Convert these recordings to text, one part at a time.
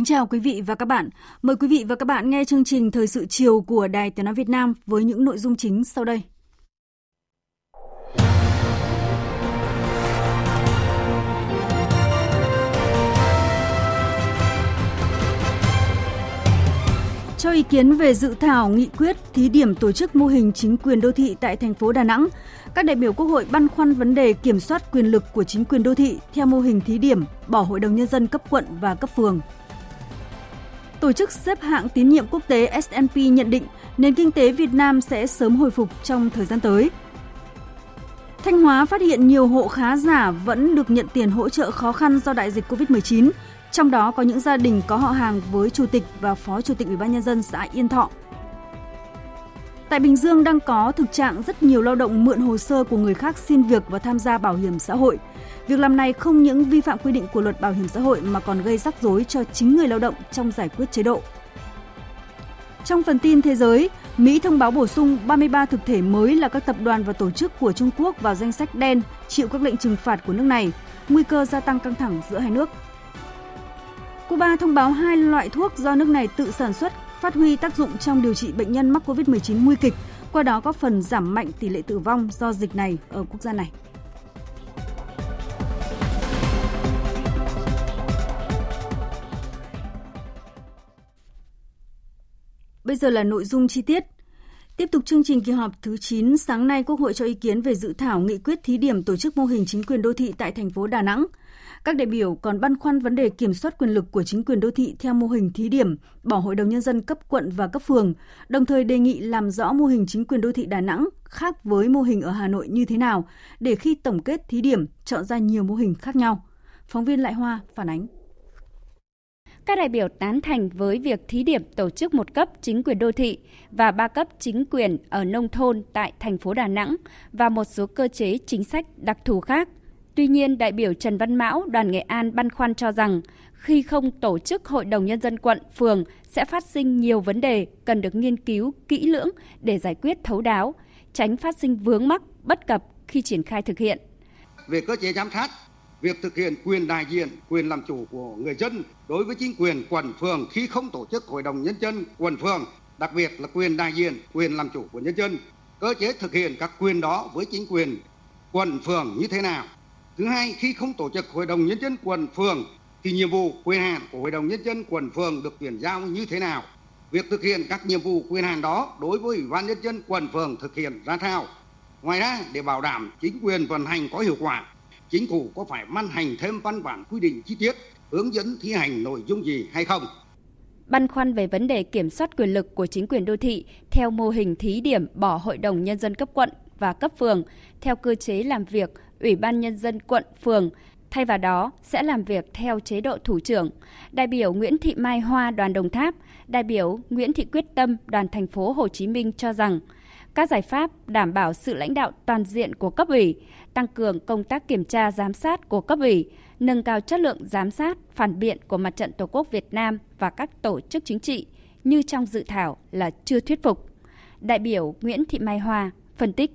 Kính chào quý vị và các bạn. Mời quý vị và các bạn nghe chương trình Thời sự chiều của Đài Tiếng Nói Việt Nam với những nội dung chính sau đây. Cho ý kiến về dự thảo nghị quyết thí điểm tổ chức mô hình chính quyền đô thị tại thành phố Đà Nẵng, các đại biểu Quốc hội băn khoăn vấn đề kiểm soát quyền lực của chính quyền đô thị theo mô hình thí điểm bỏ Hội đồng Nhân dân cấp quận và cấp phường. Tổ chức xếp hạng tín nhiệm quốc tế S&P nhận định nền kinh tế Việt Nam sẽ sớm hồi phục trong thời gian tới. Thanh Hóa phát hiện nhiều hộ khá giả vẫn được nhận tiền hỗ trợ khó khăn do đại dịch Covid-19, trong đó có những gia đình có họ hàng với chủ tịch và phó chủ tịch Ủy ban nhân dân xã Yên Thọ. Tại Bình Dương đang có thực trạng rất nhiều lao động mượn hồ sơ của người khác xin việc và tham gia bảo hiểm xã hội. Việc làm này không những vi phạm quy định của luật bảo hiểm xã hội mà còn gây rắc rối cho chính người lao động trong giải quyết chế độ. Trong phần tin thế giới, Mỹ thông báo bổ sung 33 thực thể mới là các tập đoàn và tổ chức của Trung Quốc vào danh sách đen chịu các lệnh trừng phạt của nước này, nguy cơ gia tăng căng thẳng giữa hai nước. Cuba thông báo hai loại thuốc do nước này tự sản xuất phát huy tác dụng trong điều trị bệnh nhân mắc COVID-19 nguy kịch, qua đó góp phần giảm mạnh tỷ lệ tử vong do dịch này ở quốc gia này. Bây giờ là nội dung chi tiết. Tiếp tục chương trình kỳ họp thứ 9, sáng nay Quốc hội cho ý kiến về dự thảo nghị quyết thí điểm tổ chức mô hình chính quyền đô thị tại thành phố Đà Nẵng. Các đại biểu còn băn khoăn vấn đề kiểm soát quyền lực của chính quyền đô thị theo mô hình thí điểm, bỏ Hội đồng Nhân dân cấp quận và cấp phường, đồng thời đề nghị làm rõ mô hình chính quyền đô thị Đà Nẵng khác với mô hình ở Hà Nội như thế nào, để khi tổng kết thí điểm chọn ra nhiều mô hình khác nhau. Phóng viên Lại Hoa phản ánh. Các đại biểu tán thành với việc thí điểm tổ chức một cấp chính quyền đô thị và ba cấp chính quyền ở nông thôn tại thành phố Đà Nẵng và một số cơ chế chính sách đặc thù khác. Tuy nhiên, đại biểu Trần Văn Mão, đoàn Nghệ An băn khoăn cho rằng khi không tổ chức Hội đồng Nhân dân quận, phường sẽ phát sinh nhiều vấn đề cần được nghiên cứu kỹ lưỡng để giải quyết thấu đáo, tránh phát sinh vướng mắc, bất cập khi triển khai thực hiện. Về cơ chế giám sát, việc thực hiện quyền đại diện, quyền làm chủ của người dân đối với chính quyền quận phường khi không tổ chức hội đồng nhân dân quận phường, đặc biệt là quyền đại diện, quyền làm chủ của nhân dân, cơ chế thực hiện các quyền đó với chính quyền quận phường như thế nào. Thứ hai, khi không tổ chức hội đồng nhân dân quận phường thì nhiệm vụ quyền hạn của hội đồng nhân dân quận phường được chuyển giao như thế nào? Việc thực hiện các nhiệm vụ quyền hạn đó đối với ủy ban nhân dân quận phường thực hiện ra sao? Ngoài ra, để bảo đảm chính quyền vận hành có hiệu quả, chính phủ có phải ban hành thêm văn bản quy định chi tiết hướng dẫn thi hành nội dung gì hay không? Băn khoăn về vấn đề kiểm soát quyền lực của chính quyền đô thị theo mô hình thí điểm bỏ Hội đồng Nhân dân cấp quận và cấp phường theo cơ chế làm việc Ủy ban Nhân dân quận, phường, thay vào đó sẽ làm việc theo chế độ thủ trưởng. Đại biểu Nguyễn Thị Mai Hoa đoàn Đồng Tháp, đại biểu Nguyễn Thị Quyết Tâm đoàn thành phố Hồ Chí Minh cho rằng các giải pháp đảm bảo sự lãnh đạo toàn diện của cấp ủy, tăng cường công tác kiểm tra giám sát của cấp ủy, nâng cao chất lượng giám sát, phản biện của Mặt trận Tổ quốc Việt Nam và các tổ chức chính trị như trong dự thảo là chưa thuyết phục. Đại biểu Nguyễn Thị Mai Hoa phân tích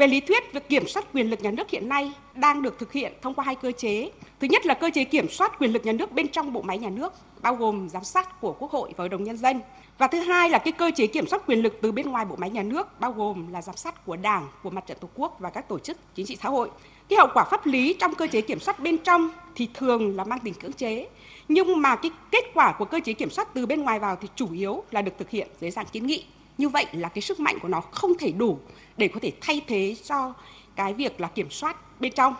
về lý thuyết, việc kiểm soát quyền lực nhà nước hiện nay đang được thực hiện thông qua hai cơ chế. Thứ nhất là cơ chế kiểm soát quyền lực nhà nước bên trong bộ máy nhà nước, bao gồm giám sát của Quốc hội và Hội đồng Nhân dân. Và thứ hai là cái cơ chế kiểm soát quyền lực từ bên ngoài bộ máy nhà nước, bao gồm là giám sát của Đảng, của Mặt trận Tổ quốc và các tổ chức chính trị xã hội. Cái hậu quả pháp lý trong cơ chế kiểm soát bên trong thì thường là mang tính cưỡng chế. Nhưng mà cái kết quả của cơ chế kiểm soát từ bên ngoài vào thì chủ yếu là được thực hiện dưới dạng kiến nghị. Như vậy là cái sức mạnh của nó không thể đủ để có thể thay thế cho cái việc là kiểm soát bên trong.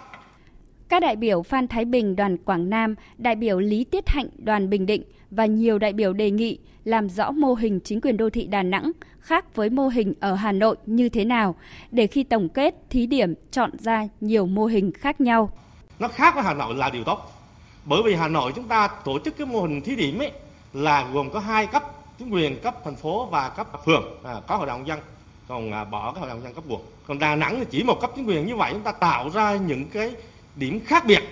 Các đại biểu Phan Thái Bình đoàn Quảng Nam, đại biểu Lý Tiết Hạnh đoàn Bình Định và nhiều đại biểu đề nghị làm rõ mô hình chính quyền đô thị Đà Nẵng khác với mô hình ở Hà Nội như thế nào để khi tổng kết thí điểm chọn ra nhiều mô hình khác nhau. Nó khác với Hà Nội là điều tốt. Bởi vì Hà Nội chúng ta tổ chức cái mô hình thí điểm ấy là gồm có hai cấp chính quyền cấp thành phố và cấp phường à, có hội đồng dân còn à, bỏ cái hội đồng dân cấp quận còn đà nẵng thì chỉ một cấp chính quyền như vậy chúng ta tạo ra những cái điểm khác biệt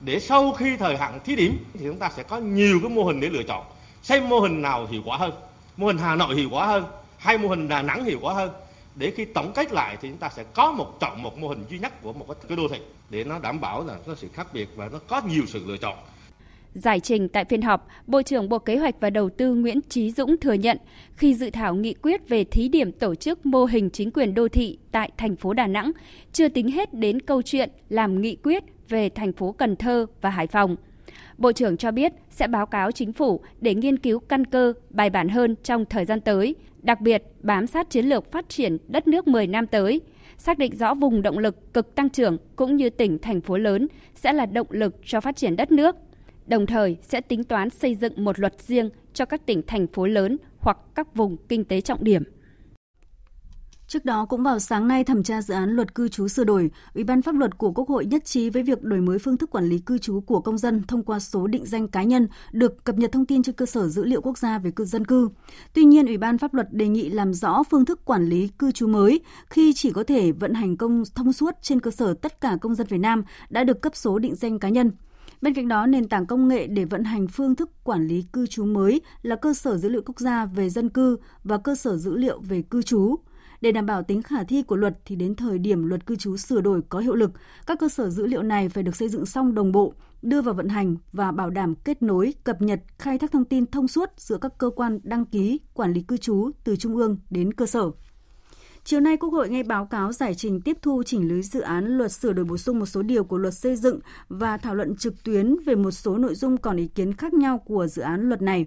để sau khi thời hạn thí điểm thì chúng ta sẽ có nhiều cái mô hình để lựa chọn xem mô hình nào hiệu quả hơn. Mô hình hà nội hiệu quả hơn hay mô hình đà nẵng hiệu quả hơn. Để khi tổng kết lại thì chúng ta sẽ có một chọn một mô hình duy nhất của một cái đô thị để nó đảm bảo là có sự khác biệt và nó có nhiều sự lựa chọn. Giải trình tại phiên họp, Bộ trưởng Bộ Kế hoạch và Đầu tư Nguyễn Trí Dũng thừa nhận khi dự thảo nghị quyết về thí điểm tổ chức mô hình chính quyền đô thị tại thành phố Đà Nẵng, chưa tính hết đến câu chuyện làm nghị quyết về thành phố Cần Thơ và Hải Phòng. Bộ trưởng cho biết sẽ báo cáo chính phủ để nghiên cứu căn cơ, bài bản hơn trong thời gian tới, đặc biệt bám sát chiến lược phát triển đất nước 10 năm tới, xác định rõ vùng động lực cực tăng trưởng cũng như tỉnh thành phố lớn sẽ là động lực cho phát triển đất nước đồng thời sẽ tính toán xây dựng một luật riêng cho các tỉnh thành phố lớn hoặc các vùng kinh tế trọng điểm. Trước đó cũng vào sáng nay thẩm tra dự án luật cư trú sửa đổi, Ủy ban pháp luật của Quốc hội nhất trí với việc đổi mới phương thức quản lý cư trú của công dân thông qua số định danh cá nhân được cập nhật thông tin trên cơ sở dữ liệu quốc gia về cư dân cư. Tuy nhiên, Ủy ban pháp luật đề nghị làm rõ phương thức quản lý cư trú mới khi chỉ có thể vận hành công thông suốt trên cơ sở tất cả công dân Việt Nam đã được cấp số định danh cá nhân. Bên cạnh đó, nền tảng công nghệ để vận hành phương thức quản lý cư trú mới là cơ sở dữ liệu quốc gia về dân cư và cơ sở dữ liệu về cư trú. Để đảm bảo tính khả thi của luật thì đến thời điểm luật cư trú sửa đổi có hiệu lực, các cơ sở dữ liệu này phải được xây dựng xong đồng bộ, đưa vào vận hành và bảo đảm kết nối, cập nhật, khai thác thông tin thông suốt giữa các cơ quan đăng ký, quản lý cư trú từ trung ương đến cơ sở. Chiều nay, Quốc hội nghe báo cáo giải trình tiếp thu chỉnh lý dự án luật sửa đổi bổ sung một số điều của luật xây dựng và thảo luận trực tuyến về một số nội dung còn ý kiến khác nhau của dự án luật này.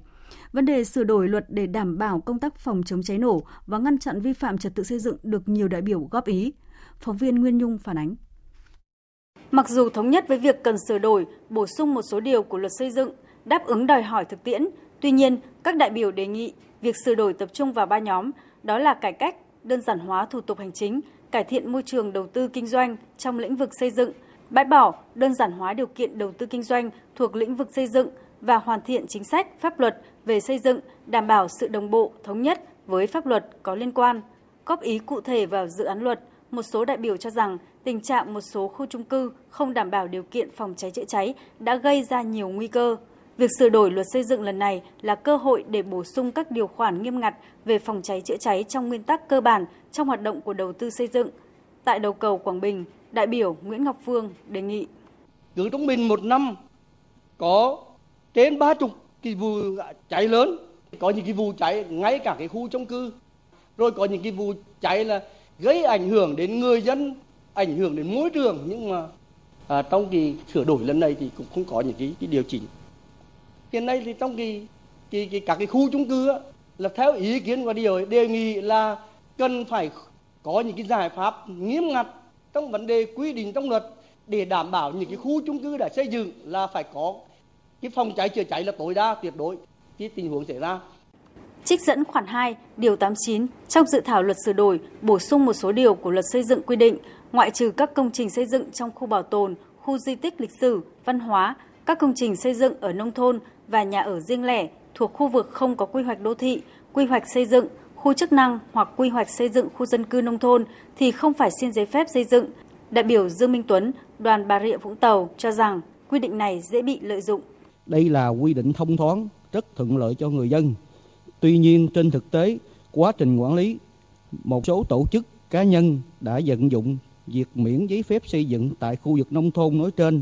Vấn đề sửa đổi luật để đảm bảo công tác phòng chống cháy nổ và ngăn chặn vi phạm trật tự xây dựng được nhiều đại biểu góp ý. Phóng viên Nguyên Nhung phản ánh. Mặc dù thống nhất với việc cần sửa đổi, bổ sung một số điều của luật xây dựng đáp ứng đòi hỏi thực tiễn, tuy nhiên các đại biểu đề nghị việc sửa đổi tập trung vào ba nhóm, đó là cải cách, đơn giản hóa thủ tục hành chính, cải thiện môi trường đầu tư kinh doanh trong lĩnh vực xây dựng, bãi bỏ, đơn giản hóa điều kiện đầu tư kinh doanh thuộc lĩnh vực xây dựng và hoàn thiện chính sách, pháp luật về xây dựng, đảm bảo sự đồng bộ, thống nhất với pháp luật có liên quan. Góp ý cụ thể vào dự án luật, một số đại biểu cho rằng tình trạng một số khu trung cư không đảm bảo điều kiện phòng cháy chữa cháy đã gây ra nhiều nguy cơ Việc sửa đổi luật xây dựng lần này là cơ hội để bổ sung các điều khoản nghiêm ngặt về phòng cháy chữa cháy trong nguyên tắc cơ bản trong hoạt động của đầu tư xây dựng. Tại đầu cầu Quảng Bình, đại biểu Nguyễn Ngọc Phương đề nghị. Cứ trung bình một năm có trên ba chục cái vụ cháy lớn, có những cái vụ cháy ngay cả cái khu chung cư, rồi có những cái vụ cháy là gây ảnh hưởng đến người dân, ảnh hưởng đến môi trường. Nhưng mà à, trong kỳ sửa đổi lần này thì cũng không có những cái, cái điều chỉnh. Hiện nay thì trong cái, cái, cái các cái khu chung cư á, là theo ý kiến của điều đề nghị là cần phải có những cái giải pháp nghiêm ngặt trong vấn đề quy định trong luật để đảm bảo những cái khu chung cư đã xây dựng là phải có cái phòng cháy chữa cháy là tối đa tuyệt đối khi tình huống xảy ra. Trích dẫn khoản 2, điều 89 trong dự thảo luật sửa đổi bổ sung một số điều của luật xây dựng quy định ngoại trừ các công trình xây dựng trong khu bảo tồn, khu di tích lịch sử, văn hóa, các công trình xây dựng ở nông thôn và nhà ở riêng lẻ thuộc khu vực không có quy hoạch đô thị, quy hoạch xây dựng, khu chức năng hoặc quy hoạch xây dựng khu dân cư nông thôn thì không phải xin giấy phép xây dựng. Đại biểu Dương Minh Tuấn, đoàn Bà Rịa Vũng Tàu cho rằng quy định này dễ bị lợi dụng. Đây là quy định thông thoáng, rất thuận lợi cho người dân. Tuy nhiên trên thực tế, quá trình quản lý, một số tổ chức cá nhân đã vận dụng việc miễn giấy phép xây dựng tại khu vực nông thôn nói trên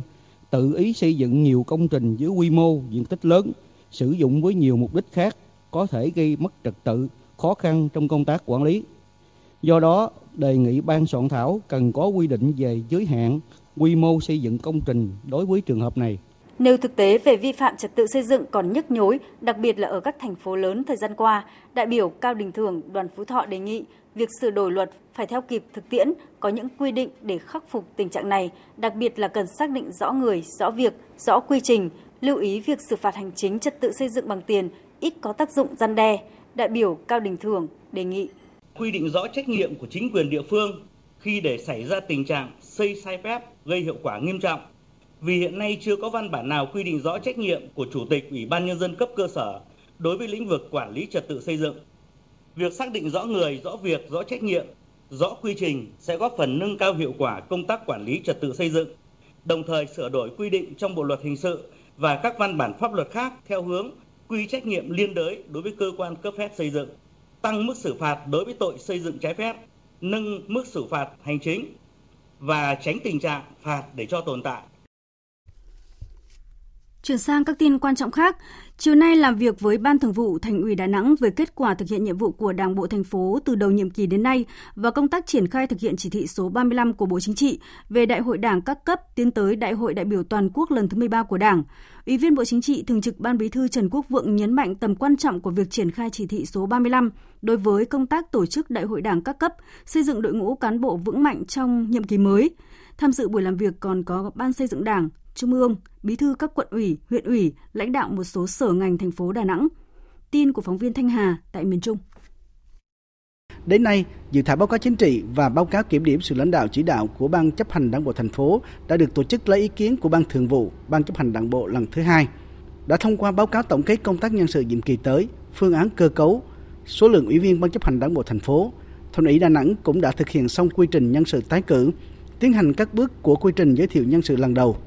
tự ý xây dựng nhiều công trình với quy mô diện tích lớn sử dụng với nhiều mục đích khác có thể gây mất trật tự khó khăn trong công tác quản lý do đó đề nghị ban soạn thảo cần có quy định về giới hạn quy mô xây dựng công trình đối với trường hợp này Nêu thực tế về vi phạm trật tự xây dựng còn nhức nhối, đặc biệt là ở các thành phố lớn thời gian qua, đại biểu Cao Đình Thường, đoàn Phú Thọ đề nghị việc sửa đổi luật phải theo kịp thực tiễn, có những quy định để khắc phục tình trạng này, đặc biệt là cần xác định rõ người, rõ việc, rõ quy trình, lưu ý việc xử phạt hành chính trật tự xây dựng bằng tiền ít có tác dụng gian đe. Đại biểu Cao Đình Thường đề nghị quy định rõ trách nhiệm của chính quyền địa phương khi để xảy ra tình trạng xây sai phép gây hiệu quả nghiêm trọng. Vì hiện nay chưa có văn bản nào quy định rõ trách nhiệm của Chủ tịch Ủy ban Nhân dân cấp cơ sở đối với lĩnh vực quản lý trật tự xây dựng. Việc xác định rõ người, rõ việc, rõ trách nhiệm, rõ quy trình sẽ góp phần nâng cao hiệu quả công tác quản lý trật tự xây dựng, đồng thời sửa đổi quy định trong Bộ luật hình sự và các văn bản pháp luật khác theo hướng quy trách nhiệm liên đới đối với cơ quan cấp phép xây dựng, tăng mức xử phạt đối với tội xây dựng trái phép, nâng mức xử phạt hành chính và tránh tình trạng phạt để cho tồn tại. Chuyển sang các tin quan trọng khác, chiều nay làm việc với Ban Thường vụ Thành ủy Đà Nẵng về kết quả thực hiện nhiệm vụ của Đảng bộ thành phố từ đầu nhiệm kỳ đến nay và công tác triển khai thực hiện chỉ thị số 35 của Bộ Chính trị về Đại hội Đảng các cấp tiến tới Đại hội đại biểu toàn quốc lần thứ 13 của Đảng. Ủy viên Bộ Chính trị Thường trực Ban Bí thư Trần Quốc Vượng nhấn mạnh tầm quan trọng của việc triển khai chỉ thị số 35 đối với công tác tổ chức Đại hội Đảng các cấp, xây dựng đội ngũ cán bộ vững mạnh trong nhiệm kỳ mới. Tham dự buổi làm việc còn có Ban xây dựng Đảng, Trung ương, bí thư các quận ủy, huyện ủy, lãnh đạo một số sở ngành thành phố Đà Nẵng. Tin của phóng viên Thanh Hà tại miền Trung. Đến nay, dự thảo báo cáo chính trị và báo cáo kiểm điểm sự lãnh đạo chỉ đạo của Ban chấp hành Đảng bộ thành phố đã được tổ chức lấy ý kiến của Ban Thường vụ, Ban chấp hành Đảng bộ lần thứ hai. Đã thông qua báo cáo tổng kết công tác nhân sự nhiệm kỳ tới, phương án cơ cấu, số lượng ủy viên Ban chấp hành Đảng bộ thành phố. Thành ủy Đà Nẵng cũng đã thực hiện xong quy trình nhân sự tái cử, tiến hành các bước của quy trình giới thiệu nhân sự lần đầu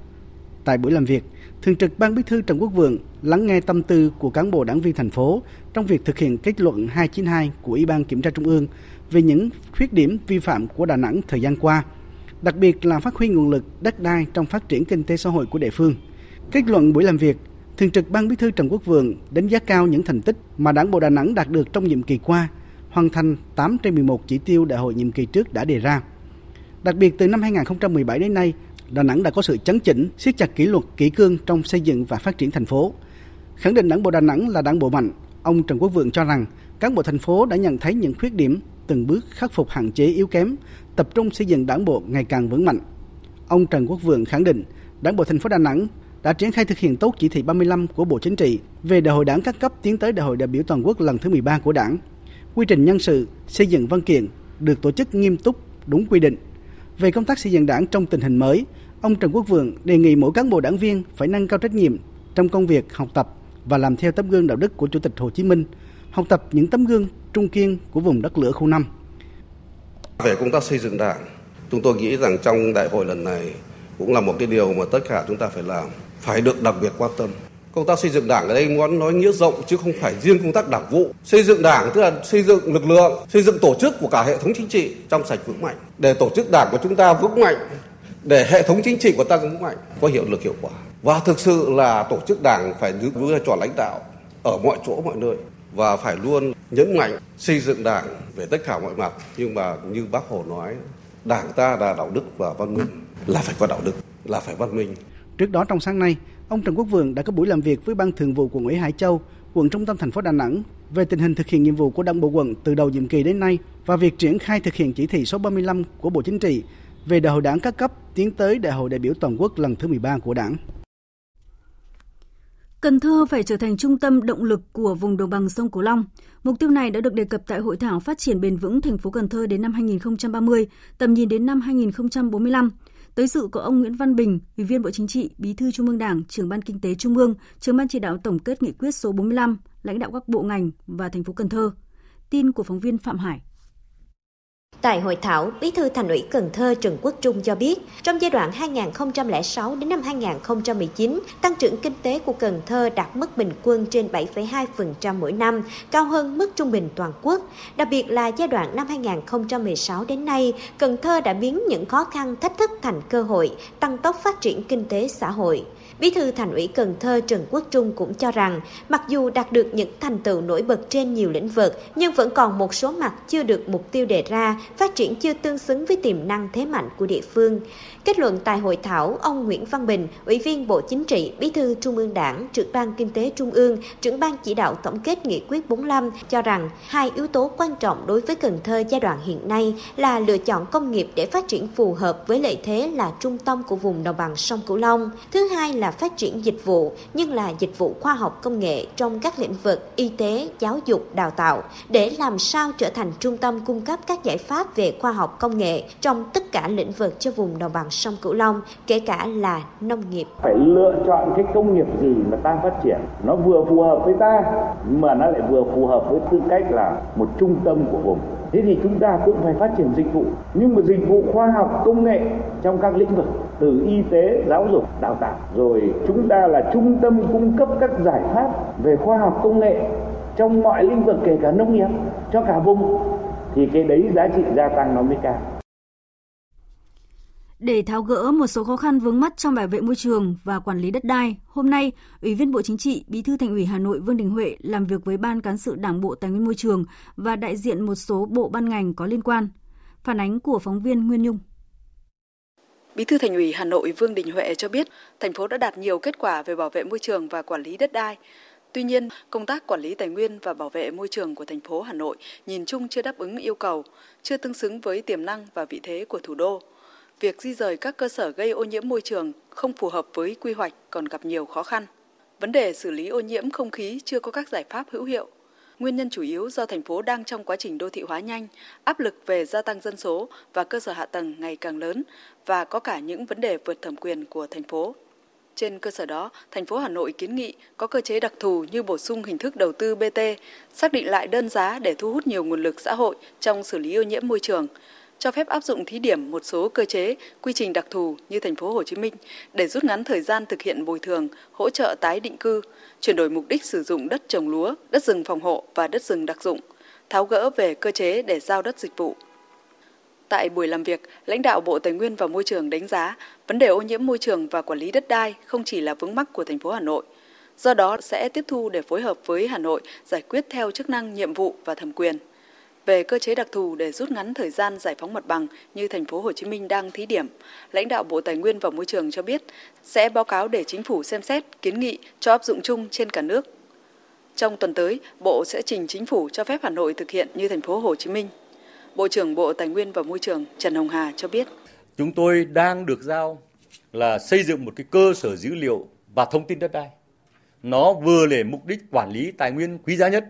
Tại buổi làm việc, Thường trực Ban Bí thư Trần Quốc Vượng lắng nghe tâm tư của cán bộ đảng viên thành phố trong việc thực hiện kết luận 292 của Ủy ban Kiểm tra Trung ương về những khuyết điểm vi phạm của Đà Nẵng thời gian qua, đặc biệt là phát huy nguồn lực đất đai trong phát triển kinh tế xã hội của địa phương. Kết luận buổi làm việc, Thường trực Ban Bí thư Trần Quốc Vượng đánh giá cao những thành tích mà Đảng bộ Đà Nẵng đạt được trong nhiệm kỳ qua, hoàn thành 8 trên 11 chỉ tiêu đại hội nhiệm kỳ trước đã đề ra. Đặc biệt từ năm 2017 đến nay, Đà Nẵng đã có sự chấn chỉnh, siết chặt kỷ luật kỷ cương trong xây dựng và phát triển thành phố. Khẳng định Đảng bộ Đà Nẵng là đảng bộ mạnh, ông Trần Quốc Vượng cho rằng cán bộ thành phố đã nhận thấy những khuyết điểm, từng bước khắc phục hạn chế yếu kém, tập trung xây dựng đảng bộ ngày càng vững mạnh. Ông Trần Quốc Vượng khẳng định Đảng bộ thành phố Đà Nẵng đã triển khai thực hiện tốt chỉ thị 35 của Bộ Chính trị về đại hội đảng các cấp tiến tới đại hội đại biểu toàn quốc lần thứ 13 của Đảng. Quy trình nhân sự, xây dựng văn kiện được tổ chức nghiêm túc, đúng quy định. Về công tác xây dựng đảng trong tình hình mới, Ông Trần Quốc Vượng đề nghị mỗi cán bộ đảng viên phải nâng cao trách nhiệm trong công việc học tập và làm theo tấm gương đạo đức của Chủ tịch Hồ Chí Minh, học tập những tấm gương trung kiên của vùng đất lửa khu 5. Về công tác xây dựng đảng, chúng tôi nghĩ rằng trong đại hội lần này cũng là một cái điều mà tất cả chúng ta phải làm, phải được đặc biệt quan tâm. Công tác xây dựng đảng ở đây muốn nói nghĩa rộng chứ không phải riêng công tác đảng vụ. Xây dựng đảng tức là xây dựng lực lượng, xây dựng tổ chức của cả hệ thống chính trị trong sạch vững mạnh. Để tổ chức đảng của chúng ta vững mạnh để hệ thống chính trị của ta vững mạnh có hiệu lực hiệu quả. Và thực sự là tổ chức đảng phải giữ vai trò lãnh đạo ở mọi chỗ mọi nơi. Và phải luôn nhấn mạnh xây dựng đảng về tất cả mọi mặt. Nhưng mà như bác hồ nói đảng ta là đạo đức và văn minh. Là phải có đạo đức là phải văn minh. Trước đó trong sáng nay ông Trần Quốc Vượng đã có buổi làm việc với ban thường vụ quận ủy Hải Châu quận trung tâm thành phố Đà Nẵng về tình hình thực hiện nhiệm vụ của Đảng bộ quận từ đầu nhiệm kỳ đến nay và việc triển khai thực hiện chỉ thị số 35 của Bộ Chính trị về đại hội đảng các cấp tiến tới đại hội đại biểu toàn quốc lần thứ 13 của đảng. Cần Thơ phải trở thành trung tâm động lực của vùng đồng bằng sông Cửu Long. Mục tiêu này đã được đề cập tại hội thảo phát triển bền vững thành phố Cần Thơ đến năm 2030, tầm nhìn đến năm 2045. Tới dự có ông Nguyễn Văn Bình, Ủy viên Bộ Chính trị, Bí thư Trung ương Đảng, Trưởng ban Kinh tế Trung ương, Trưởng ban chỉ đạo tổng kết nghị quyết số 45, lãnh đạo các bộ ngành và thành phố Cần Thơ. Tin của phóng viên Phạm Hải. Tại hội thảo, Bí thư Thành ủy Cần Thơ Trần Quốc Trung cho biết, trong giai đoạn 2006 đến năm 2019, tăng trưởng kinh tế của Cần Thơ đạt mức bình quân trên 7,2% mỗi năm, cao hơn mức trung bình toàn quốc. Đặc biệt là giai đoạn năm 2016 đến nay, Cần Thơ đã biến những khó khăn thách thức thành cơ hội, tăng tốc phát triển kinh tế xã hội. Bí thư Thành ủy Cần Thơ Trần Quốc Trung cũng cho rằng, mặc dù đạt được những thành tựu nổi bật trên nhiều lĩnh vực, nhưng vẫn còn một số mặt chưa được mục tiêu đề ra phát triển chưa tương xứng với tiềm năng thế mạnh của địa phương. Kết luận tại hội thảo, ông Nguyễn Văn Bình, Ủy viên Bộ Chính trị, Bí thư Trung ương Đảng, trưởng ban Kinh tế Trung ương, trưởng ban chỉ đạo tổng kết nghị quyết 45 cho rằng hai yếu tố quan trọng đối với Cần Thơ giai đoạn hiện nay là lựa chọn công nghiệp để phát triển phù hợp với lợi thế là trung tâm của vùng đồng bằng sông Cửu Long. Thứ hai là phát triển dịch vụ, nhưng là dịch vụ khoa học công nghệ trong các lĩnh vực y tế, giáo dục, đào tạo để làm sao trở thành trung tâm cung cấp các giải pháp về khoa học công nghệ trong tất cả lĩnh vực cho vùng đồng bằng sông Cửu Long, kể cả là nông nghiệp. Phải lựa chọn cái công nghiệp gì mà ta phát triển, nó vừa phù hợp với ta mà nó lại vừa phù hợp với tư cách là một trung tâm của vùng. Thế thì chúng ta cũng phải phát triển dịch vụ, nhưng mà dịch vụ khoa học công nghệ trong các lĩnh vực từ y tế, giáo dục, đào tạo. Rồi chúng ta là trung tâm cung cấp các giải pháp về khoa học công nghệ trong mọi lĩnh vực kể cả nông nghiệp cho cả vùng thì cái đấy giá trị gia tăng nó mới cao. Để tháo gỡ một số khó khăn vướng mắt trong bảo vệ môi trường và quản lý đất đai, hôm nay, Ủy viên Bộ Chính trị, Bí thư Thành ủy Hà Nội Vương Đình Huệ làm việc với Ban cán sự Đảng Bộ Tài nguyên Môi trường và đại diện một số bộ ban ngành có liên quan. Phản ánh của phóng viên Nguyên Nhung. Bí thư Thành ủy Hà Nội Vương Đình Huệ cho biết, thành phố đã đạt nhiều kết quả về bảo vệ môi trường và quản lý đất đai. Tuy nhiên, công tác quản lý tài nguyên và bảo vệ môi trường của thành phố Hà Nội nhìn chung chưa đáp ứng yêu cầu, chưa tương xứng với tiềm năng và vị thế của thủ đô. Việc di rời các cơ sở gây ô nhiễm môi trường không phù hợp với quy hoạch còn gặp nhiều khó khăn. Vấn đề xử lý ô nhiễm không khí chưa có các giải pháp hữu hiệu. Nguyên nhân chủ yếu do thành phố đang trong quá trình đô thị hóa nhanh, áp lực về gia tăng dân số và cơ sở hạ tầng ngày càng lớn và có cả những vấn đề vượt thẩm quyền của thành phố. Trên cơ sở đó, thành phố Hà Nội kiến nghị có cơ chế đặc thù như bổ sung hình thức đầu tư BT, xác định lại đơn giá để thu hút nhiều nguồn lực xã hội trong xử lý ô nhiễm môi trường, cho phép áp dụng thí điểm một số cơ chế, quy trình đặc thù như thành phố Hồ Chí Minh để rút ngắn thời gian thực hiện bồi thường, hỗ trợ tái định cư, chuyển đổi mục đích sử dụng đất trồng lúa, đất rừng phòng hộ và đất rừng đặc dụng, tháo gỡ về cơ chế để giao đất dịch vụ. Tại buổi làm việc, lãnh đạo Bộ Tài nguyên và Môi trường đánh giá vấn đề ô nhiễm môi trường và quản lý đất đai không chỉ là vướng mắc của thành phố Hà Nội. Do đó sẽ tiếp thu để phối hợp với Hà Nội giải quyết theo chức năng, nhiệm vụ và thẩm quyền. Về cơ chế đặc thù để rút ngắn thời gian giải phóng mặt bằng như thành phố Hồ Chí Minh đang thí điểm, lãnh đạo Bộ Tài nguyên và Môi trường cho biết sẽ báo cáo để chính phủ xem xét, kiến nghị cho áp dụng chung trên cả nước. Trong tuần tới, Bộ sẽ trình chính phủ cho phép Hà Nội thực hiện như thành phố Hồ Chí Minh. Bộ trưởng Bộ Tài nguyên và Môi trường Trần Hồng Hà cho biết. Chúng tôi đang được giao là xây dựng một cái cơ sở dữ liệu và thông tin đất đai. Nó vừa để mục đích quản lý tài nguyên quý giá nhất,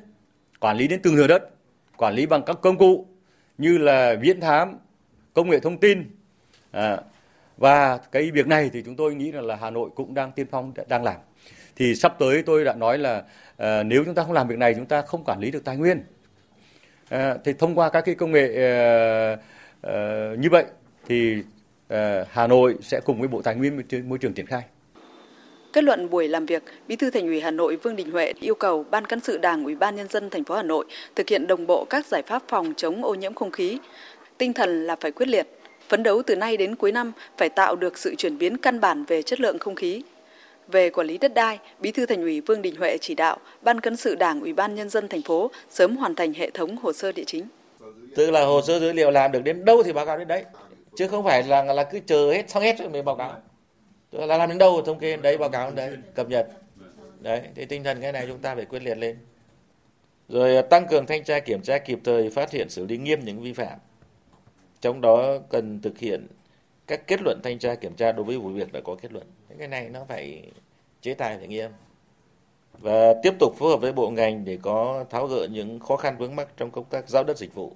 quản lý đến từng thửa đất, quản lý bằng các công cụ như là viễn thám, công nghệ thông tin. À, và cái việc này thì chúng tôi nghĩ là, là Hà Nội cũng đang tiên phong đang làm. Thì sắp tới tôi đã nói là à, nếu chúng ta không làm việc này chúng ta không quản lý được tài nguyên. À, thì thông qua các cái công nghệ à, à, như vậy thì à, Hà Nội sẽ cùng với Bộ Tài nguyên Môi trường triển khai. Kết luận buổi làm việc, Bí thư Thành ủy Hà Nội Vương Đình Huệ yêu cầu Ban cán sự Đảng Ủy ban nhân dân thành phố Hà Nội thực hiện đồng bộ các giải pháp phòng chống ô nhiễm không khí. Tinh thần là phải quyết liệt, phấn đấu từ nay đến cuối năm phải tạo được sự chuyển biến căn bản về chất lượng không khí. Về quản lý đất đai, Bí thư Thành ủy Vương Đình Huệ chỉ đạo Ban cán sự Đảng Ủy ban nhân dân thành phố sớm hoàn thành hệ thống hồ sơ địa chính. Tức là hồ sơ dữ liệu làm được đến đâu thì báo cáo đến đấy, chứ không phải là là cứ chờ hết xong hết rồi mới báo cáo. Tức là làm đến đâu thống kê đấy báo cáo đến đấy cập nhật. Đấy, thì tinh thần cái này chúng ta phải quyết liệt lên. Rồi à, tăng cường thanh tra kiểm tra kịp thời phát hiện xử lý nghiêm những vi phạm. Trong đó cần thực hiện các kết luận thanh tra kiểm tra đối với vụ việc đã có kết luận. Cái này nó phải chế tài phải nghiêm. Và tiếp tục phối hợp với bộ ngành để có tháo gỡ những khó khăn vướng mắc trong công tác giao đất dịch vụ.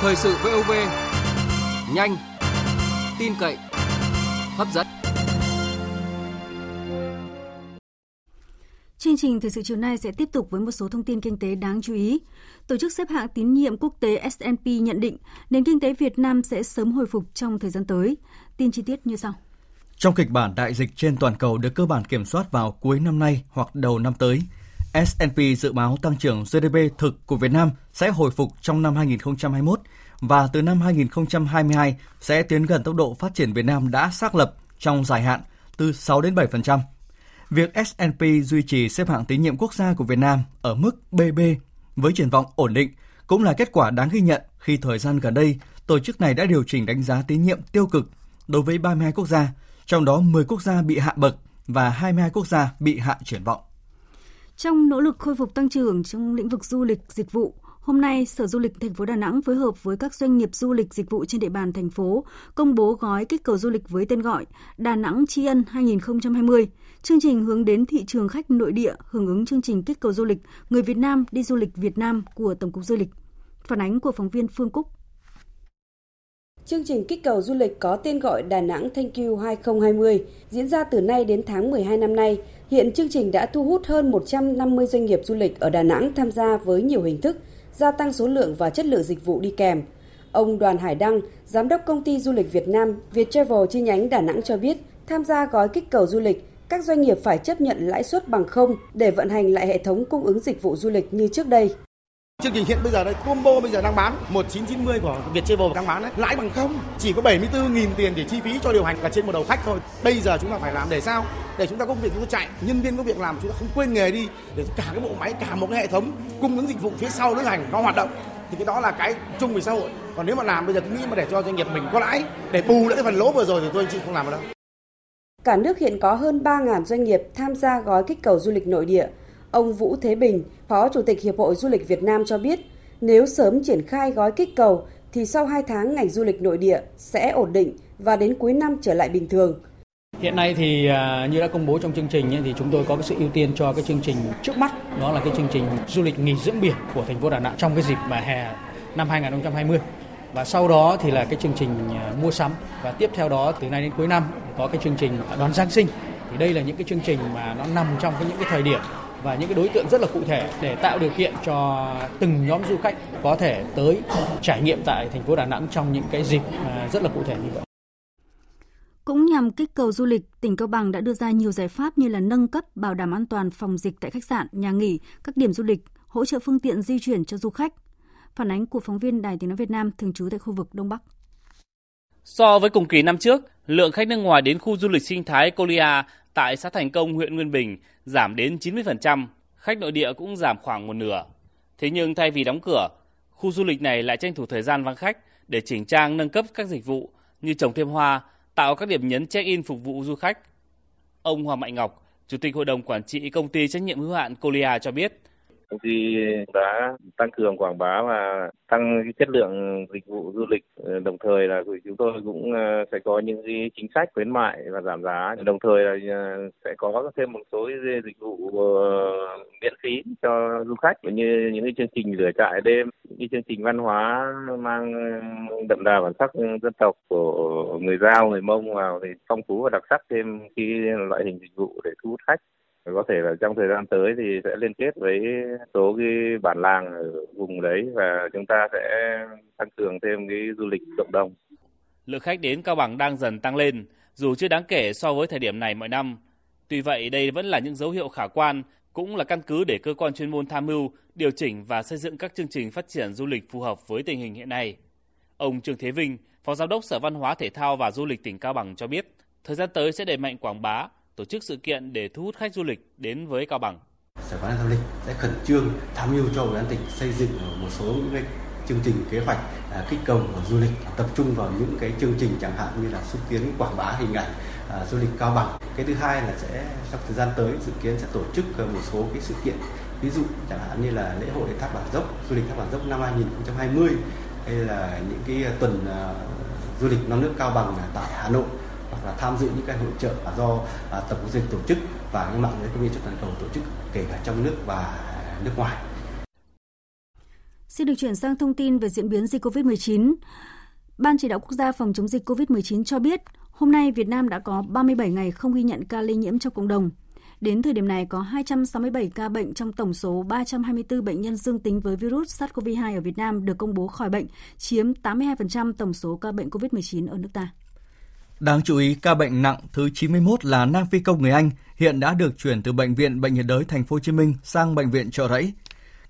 Thời sự VOV nhanh, tin cậy, hấp dẫn. Chương trình thời sự chiều nay sẽ tiếp tục với một số thông tin kinh tế đáng chú ý. Tổ chức xếp hạng tín nhiệm quốc tế S&P nhận định nền kinh tế Việt Nam sẽ sớm hồi phục trong thời gian tới. Tin chi tiết như sau. Trong kịch bản đại dịch trên toàn cầu được cơ bản kiểm soát vào cuối năm nay hoặc đầu năm tới, S&P dự báo tăng trưởng GDP thực của Việt Nam sẽ hồi phục trong năm 2021 và từ năm 2022 sẽ tiến gần tốc độ phát triển Việt Nam đã xác lập trong dài hạn từ 6 đến 7%. Việc S&P duy trì xếp hạng tín nhiệm quốc gia của Việt Nam ở mức BB với triển vọng ổn định Cũng là kết quả đáng ghi nhận khi thời gian gần đây, tổ chức này đã điều chỉnh đánh giá tín nhiệm tiêu cực đối với 32 quốc gia, trong đó 10 quốc gia bị hạ bậc và 22 quốc gia bị hạ triển vọng. Trong nỗ lực khôi phục tăng trưởng trong lĩnh vực du lịch, dịch vụ, Hôm nay, Sở Du lịch thành phố Đà Nẵng phối hợp với các doanh nghiệp du lịch dịch vụ trên địa bàn thành phố công bố gói kích cầu du lịch với tên gọi Đà Nẵng Tri Ân 2020. Chương trình hướng đến thị trường khách nội địa hưởng ứng chương trình kích cầu du lịch Người Việt Nam đi du lịch Việt Nam của Tổng cục Du lịch. Phản ánh của phóng viên Phương Cúc. Chương trình kích cầu du lịch có tên gọi Đà Nẵng Thank You 2020 diễn ra từ nay đến tháng 12 năm nay. Hiện chương trình đã thu hút hơn 150 doanh nghiệp du lịch ở Đà Nẵng tham gia với nhiều hình thức, gia tăng số lượng và chất lượng dịch vụ đi kèm. Ông Đoàn Hải Đăng, Giám đốc công ty du lịch Việt Nam Viettravel chi nhánh Đà Nẵng cho biết, tham gia gói kích cầu du lịch, các doanh nghiệp phải chấp nhận lãi suất bằng không để vận hành lại hệ thống cung ứng dịch vụ du lịch như trước đây. Chương trình hiện bây giờ đây combo bây giờ đang bán 1990 của Viettravel đang bán đấy, lãi bằng không, chỉ có 74.000 tiền để chi phí cho điều hành là trên một đầu khách thôi. Bây giờ chúng ta phải làm để sao? Để chúng ta có việc chúng ta chạy, nhân viên có việc làm chúng ta không quên nghề đi để cả cái bộ máy cả một cái hệ thống cung ứng dịch vụ phía sau lữ hành nó hoạt động thì cái đó là cái chung về xã hội. Còn nếu mà làm bây giờ cứ nghĩ mà để cho doanh nghiệp mình có lãi để bù lại cái phần lỗ vừa rồi thì tôi anh chị không làm được đâu. Cả nước hiện có hơn 3.000 doanh nghiệp tham gia gói kích cầu du lịch nội địa Ông Vũ Thế Bình, Phó Chủ tịch Hiệp hội Du lịch Việt Nam cho biết, nếu sớm triển khai gói kích cầu thì sau 2 tháng ngành du lịch nội địa sẽ ổn định và đến cuối năm trở lại bình thường. Hiện nay thì à, như đã công bố trong chương trình thì chúng tôi có cái sự ưu tiên cho cái chương trình trước mắt đó là cái chương trình du lịch nghỉ dưỡng biển của thành phố Đà Nẵng trong cái dịp mà hè năm 2020 và sau đó thì là cái chương trình à, mua sắm. Và tiếp theo đó từ nay đến cuối năm có cái chương trình đón Giáng sinh. Thì đây là những cái chương trình mà nó nằm trong cái những cái thời điểm và những cái đối tượng rất là cụ thể để tạo điều kiện cho từng nhóm du khách có thể tới trải nghiệm tại thành phố Đà Nẵng trong những cái dịp rất là cụ thể như vậy. Cũng nhằm kích cầu du lịch, tỉnh Cao Bằng đã đưa ra nhiều giải pháp như là nâng cấp bảo đảm an toàn phòng dịch tại khách sạn, nhà nghỉ, các điểm du lịch, hỗ trợ phương tiện di chuyển cho du khách. Phản ánh của phóng viên Đài Tiếng nói Việt Nam thường trú tại khu vực Đông Bắc. So với cùng kỳ năm trước, lượng khách nước ngoài đến khu du lịch sinh thái Colia tại xã Thành Công, huyện Nguyên Bình giảm đến 90%, khách nội địa cũng giảm khoảng một nửa. Thế nhưng thay vì đóng cửa, khu du lịch này lại tranh thủ thời gian vắng khách để chỉnh trang nâng cấp các dịch vụ như trồng thêm hoa, tạo các điểm nhấn check-in phục vụ du khách. Ông Hoàng Mạnh Ngọc, Chủ tịch Hội đồng Quản trị Công ty Trách nhiệm hữu hạn Colia cho biết, công ty đã tăng cường quảng bá và tăng cái chất lượng dịch vụ du lịch. Ờ, đồng thời là chúng tôi cũng ờ, sẽ có những cái chính sách khuyến mại và giảm giá. Đồng thời là ờ, sẽ có thêm một số dịch vụ miễn phí cho du khách như những cái chương trình lửa trại đêm, những chương trình văn hóa mang đậm đà bản sắc dân tộc của người giao, người mông vào thì phong phú và đặc sắc thêm cái loại hình dịch vụ để thu hút khách có thể là trong thời gian tới thì sẽ liên kết với số cái bản làng ở vùng đấy và chúng ta sẽ tăng cường thêm cái du lịch cộng đồng. Lượng khách đến Cao Bằng đang dần tăng lên, dù chưa đáng kể so với thời điểm này mọi năm. Tuy vậy, đây vẫn là những dấu hiệu khả quan, cũng là căn cứ để cơ quan chuyên môn tham mưu, điều chỉnh và xây dựng các chương trình phát triển du lịch phù hợp với tình hình hiện nay. Ông Trương Thế Vinh, Phó Giám đốc Sở Văn hóa Thể thao và Du lịch tỉnh Cao Bằng cho biết, thời gian tới sẽ đẩy mạnh quảng bá, tổ chức sự kiện để thu hút khách du lịch đến với Cao Bằng. Sở Văn hóa Du lịch sẽ khẩn trương tham mưu cho Ủy ban tỉnh xây dựng một số những cái chương trình kế hoạch à, kích cầu của du lịch tập trung vào những cái chương trình chẳng hạn như là xúc tiến quảng bá hình ảnh à, du lịch Cao Bằng. Cái thứ hai là sẽ trong thời gian tới dự kiến sẽ tổ chức à, một số cái sự kiện ví dụ chẳng hạn như là lễ hội thác bản dốc du lịch thác bản dốc năm 2020 hay là những cái tuần à, du lịch non nước Cao Bằng tại Hà Nội hoặc là tham dự những cái hội trợ do à, tập cục Dịch tổ chức và những mạng lưới công viên toàn cầu tổ chức kể cả trong nước và nước ngoài. Xin được chuyển sang thông tin về diễn biến dịch COVID-19. Ban chỉ đạo quốc gia phòng chống dịch COVID-19 cho biết, hôm nay Việt Nam đã có 37 ngày không ghi nhận ca lây nhiễm trong cộng đồng. Đến thời điểm này có 267 ca bệnh trong tổng số 324 bệnh nhân dương tính với virus SARS-CoV-2 ở Việt Nam được công bố khỏi bệnh, chiếm 82% tổng số ca bệnh COVID-19 ở nước ta. Đáng chú ý, ca bệnh nặng thứ 91 là nam phi công người Anh hiện đã được chuyển từ bệnh viện Bệnh nhiệt đới Thành phố Hồ Chí Minh sang bệnh viện chợ Rẫy.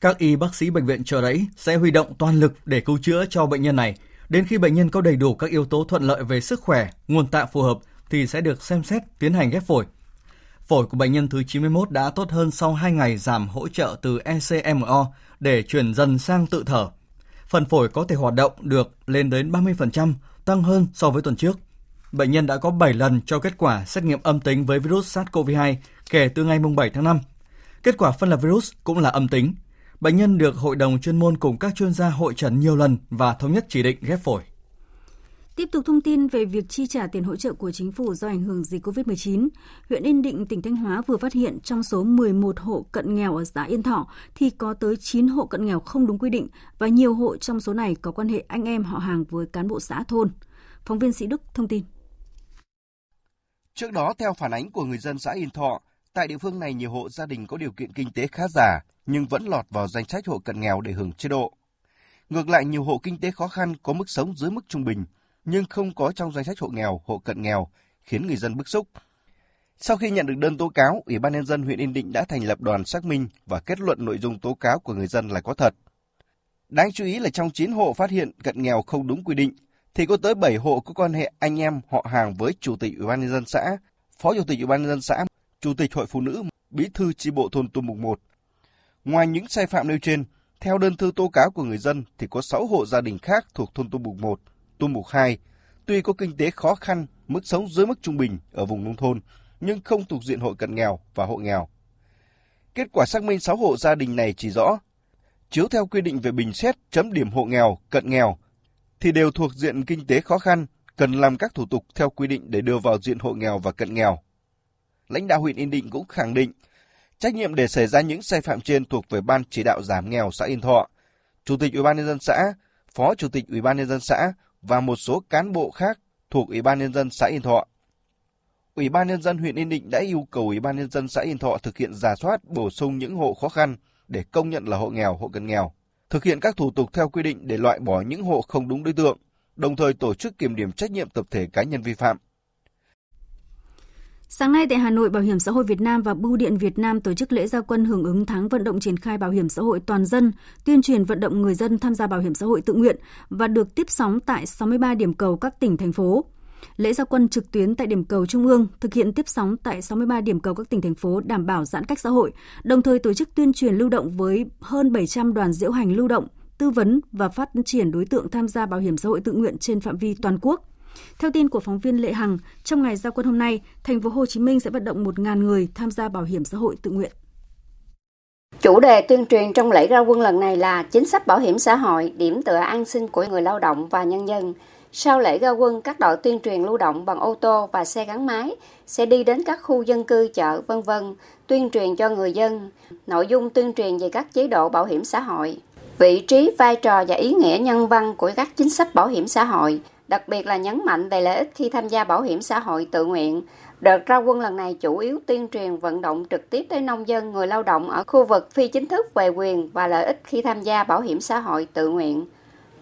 Các y bác sĩ bệnh viện chợ Rẫy sẽ huy động toàn lực để cứu chữa cho bệnh nhân này. Đến khi bệnh nhân có đầy đủ các yếu tố thuận lợi về sức khỏe, nguồn tạng phù hợp thì sẽ được xem xét tiến hành ghép phổi. Phổi của bệnh nhân thứ 91 đã tốt hơn sau 2 ngày giảm hỗ trợ từ ECMO để chuyển dần sang tự thở. phần phổi có thể hoạt động được lên đến 30%, tăng hơn so với tuần trước. Bệnh nhân đã có 7 lần cho kết quả xét nghiệm âm tính với virus SARS-CoV-2 kể từ ngày 7 tháng 5. Kết quả phân lập virus cũng là âm tính. Bệnh nhân được hội đồng chuyên môn cùng các chuyên gia hội trần nhiều lần và thống nhất chỉ định ghép phổi. Tiếp tục thông tin về việc chi trả tiền hỗ trợ của chính phủ do ảnh hưởng dịch COVID-19, huyện Yên Định, tỉnh Thanh Hóa vừa phát hiện trong số 11 hộ cận nghèo ở xã Yên Thọ thì có tới 9 hộ cận nghèo không đúng quy định và nhiều hộ trong số này có quan hệ anh em họ hàng với cán bộ xã thôn. Phóng viên Sĩ Đức thông tin. Trước đó, theo phản ánh của người dân xã Yên Thọ, tại địa phương này nhiều hộ gia đình có điều kiện kinh tế khá giả nhưng vẫn lọt vào danh sách hộ cận nghèo để hưởng chế độ. Ngược lại, nhiều hộ kinh tế khó khăn có mức sống dưới mức trung bình nhưng không có trong danh sách hộ nghèo, hộ cận nghèo, khiến người dân bức xúc. Sau khi nhận được đơn tố cáo, Ủy ban nhân dân huyện Yên Định đã thành lập đoàn xác minh và kết luận nội dung tố cáo của người dân là có thật. Đáng chú ý là trong 9 hộ phát hiện cận nghèo không đúng quy định, thì có tới 7 hộ có quan hệ anh em họ hàng với chủ tịch Ủy ban nhân dân xã, phó chủ tịch Ủy ban nhân dân xã, chủ tịch hội phụ nữ, bí thư chi bộ thôn Tum Mục 1. Ngoài những sai phạm nêu trên, theo đơn thư tố cáo của người dân thì có 6 hộ gia đình khác thuộc thôn Tum Mục 1 Tum Mục 2 tuy có kinh tế khó khăn, mức sống dưới mức trung bình ở vùng nông thôn, nhưng không thuộc diện hộ cận nghèo và hộ nghèo. Kết quả xác minh 6 hộ gia đình này chỉ rõ, chiếu theo quy định về bình xét chấm điểm hộ nghèo, cận nghèo, thì đều thuộc diện kinh tế khó khăn, cần làm các thủ tục theo quy định để đưa vào diện hộ nghèo và cận nghèo. Lãnh đạo huyện Yên Định cũng khẳng định, trách nhiệm để xảy ra những sai phạm trên thuộc về ban chỉ đạo giảm nghèo xã Yên Thọ, Chủ tịch Ủy ban nhân dân xã, Phó Chủ tịch Ủy ban nhân dân xã và một số cán bộ khác thuộc Ủy ban nhân dân xã Yên Thọ. Ủy ban nhân dân huyện Yên Định đã yêu cầu Ủy ban nhân dân xã Yên Thọ thực hiện giả soát bổ sung những hộ khó khăn để công nhận là hộ nghèo, hộ cận nghèo, thực hiện các thủ tục theo quy định để loại bỏ những hộ không đúng đối tượng, đồng thời tổ chức kiểm điểm trách nhiệm tập thể cá nhân vi phạm. Sáng nay tại Hà Nội, Bảo hiểm xã hội Việt Nam và Bưu điện Việt Nam tổ chức lễ gia quân hưởng ứng tháng vận động triển khai bảo hiểm xã hội toàn dân, tuyên truyền vận động người dân tham gia bảo hiểm xã hội tự nguyện và được tiếp sóng tại 63 điểm cầu các tỉnh thành phố. Lễ gia quân trực tuyến tại điểm cầu Trung ương thực hiện tiếp sóng tại 63 điểm cầu các tỉnh thành phố đảm bảo giãn cách xã hội, đồng thời tổ chức tuyên truyền lưu động với hơn 700 đoàn diễu hành lưu động, tư vấn và phát triển đối tượng tham gia bảo hiểm xã hội tự nguyện trên phạm vi toàn quốc. Theo tin của phóng viên Lệ Hằng, trong ngày gia quân hôm nay, thành phố Hồ Chí Minh sẽ vận động 1.000 người tham gia bảo hiểm xã hội tự nguyện. Chủ đề tuyên truyền trong lễ ra quân lần này là chính sách bảo hiểm xã hội, điểm tựa an sinh của người lao động và nhân dân. Sau lễ ra quân, các đội tuyên truyền lưu động bằng ô tô và xe gắn máy sẽ đi đến các khu dân cư, chợ, vân vân, tuyên truyền cho người dân. Nội dung tuyên truyền về các chế độ bảo hiểm xã hội, vị trí, vai trò và ý nghĩa nhân văn của các chính sách bảo hiểm xã hội, đặc biệt là nhấn mạnh về lợi ích khi tham gia bảo hiểm xã hội tự nguyện. Đợt ra quân lần này chủ yếu tuyên truyền vận động trực tiếp tới nông dân, người lao động ở khu vực phi chính thức về quyền và lợi ích khi tham gia bảo hiểm xã hội tự nguyện.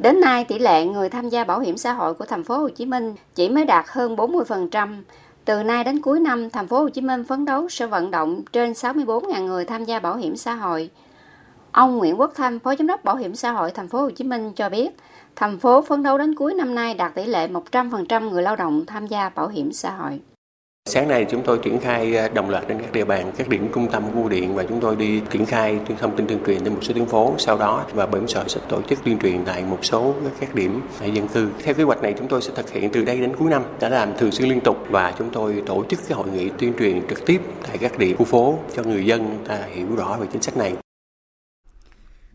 Đến nay, tỷ lệ người tham gia bảo hiểm xã hội của thành phố Hồ Chí Minh chỉ mới đạt hơn 40%. Từ nay đến cuối năm, thành phố Hồ Chí Minh phấn đấu sẽ vận động trên 64.000 người tham gia bảo hiểm xã hội. Ông Nguyễn Quốc Thanh, Phó Giám đốc Bảo hiểm xã hội thành phố Hồ Chí Minh cho biết, thành phố phấn đấu đến cuối năm nay đạt tỷ lệ 100% người lao động tham gia bảo hiểm xã hội. Sáng nay chúng tôi triển khai à, đồng loạt trên các địa bàn, các điểm trung tâm bưu điện và chúng tôi đi triển khai tuyên thông tin tuyên truyền trên một số tuyến phố. Sau đó và bảo hiểm xã hội sẽ tổ chức tuyên truyền tại một số các điểm dân cư. Theo kế hoạch này chúng tôi sẽ thực hiện từ đây đến cuối năm đã làm thường xuyên liên tục và chúng tôi tổ chức cái hội nghị tuyên truyền trực tiếp tại các điểm khu phố cho người dân ta hiểu rõ về chính sách này.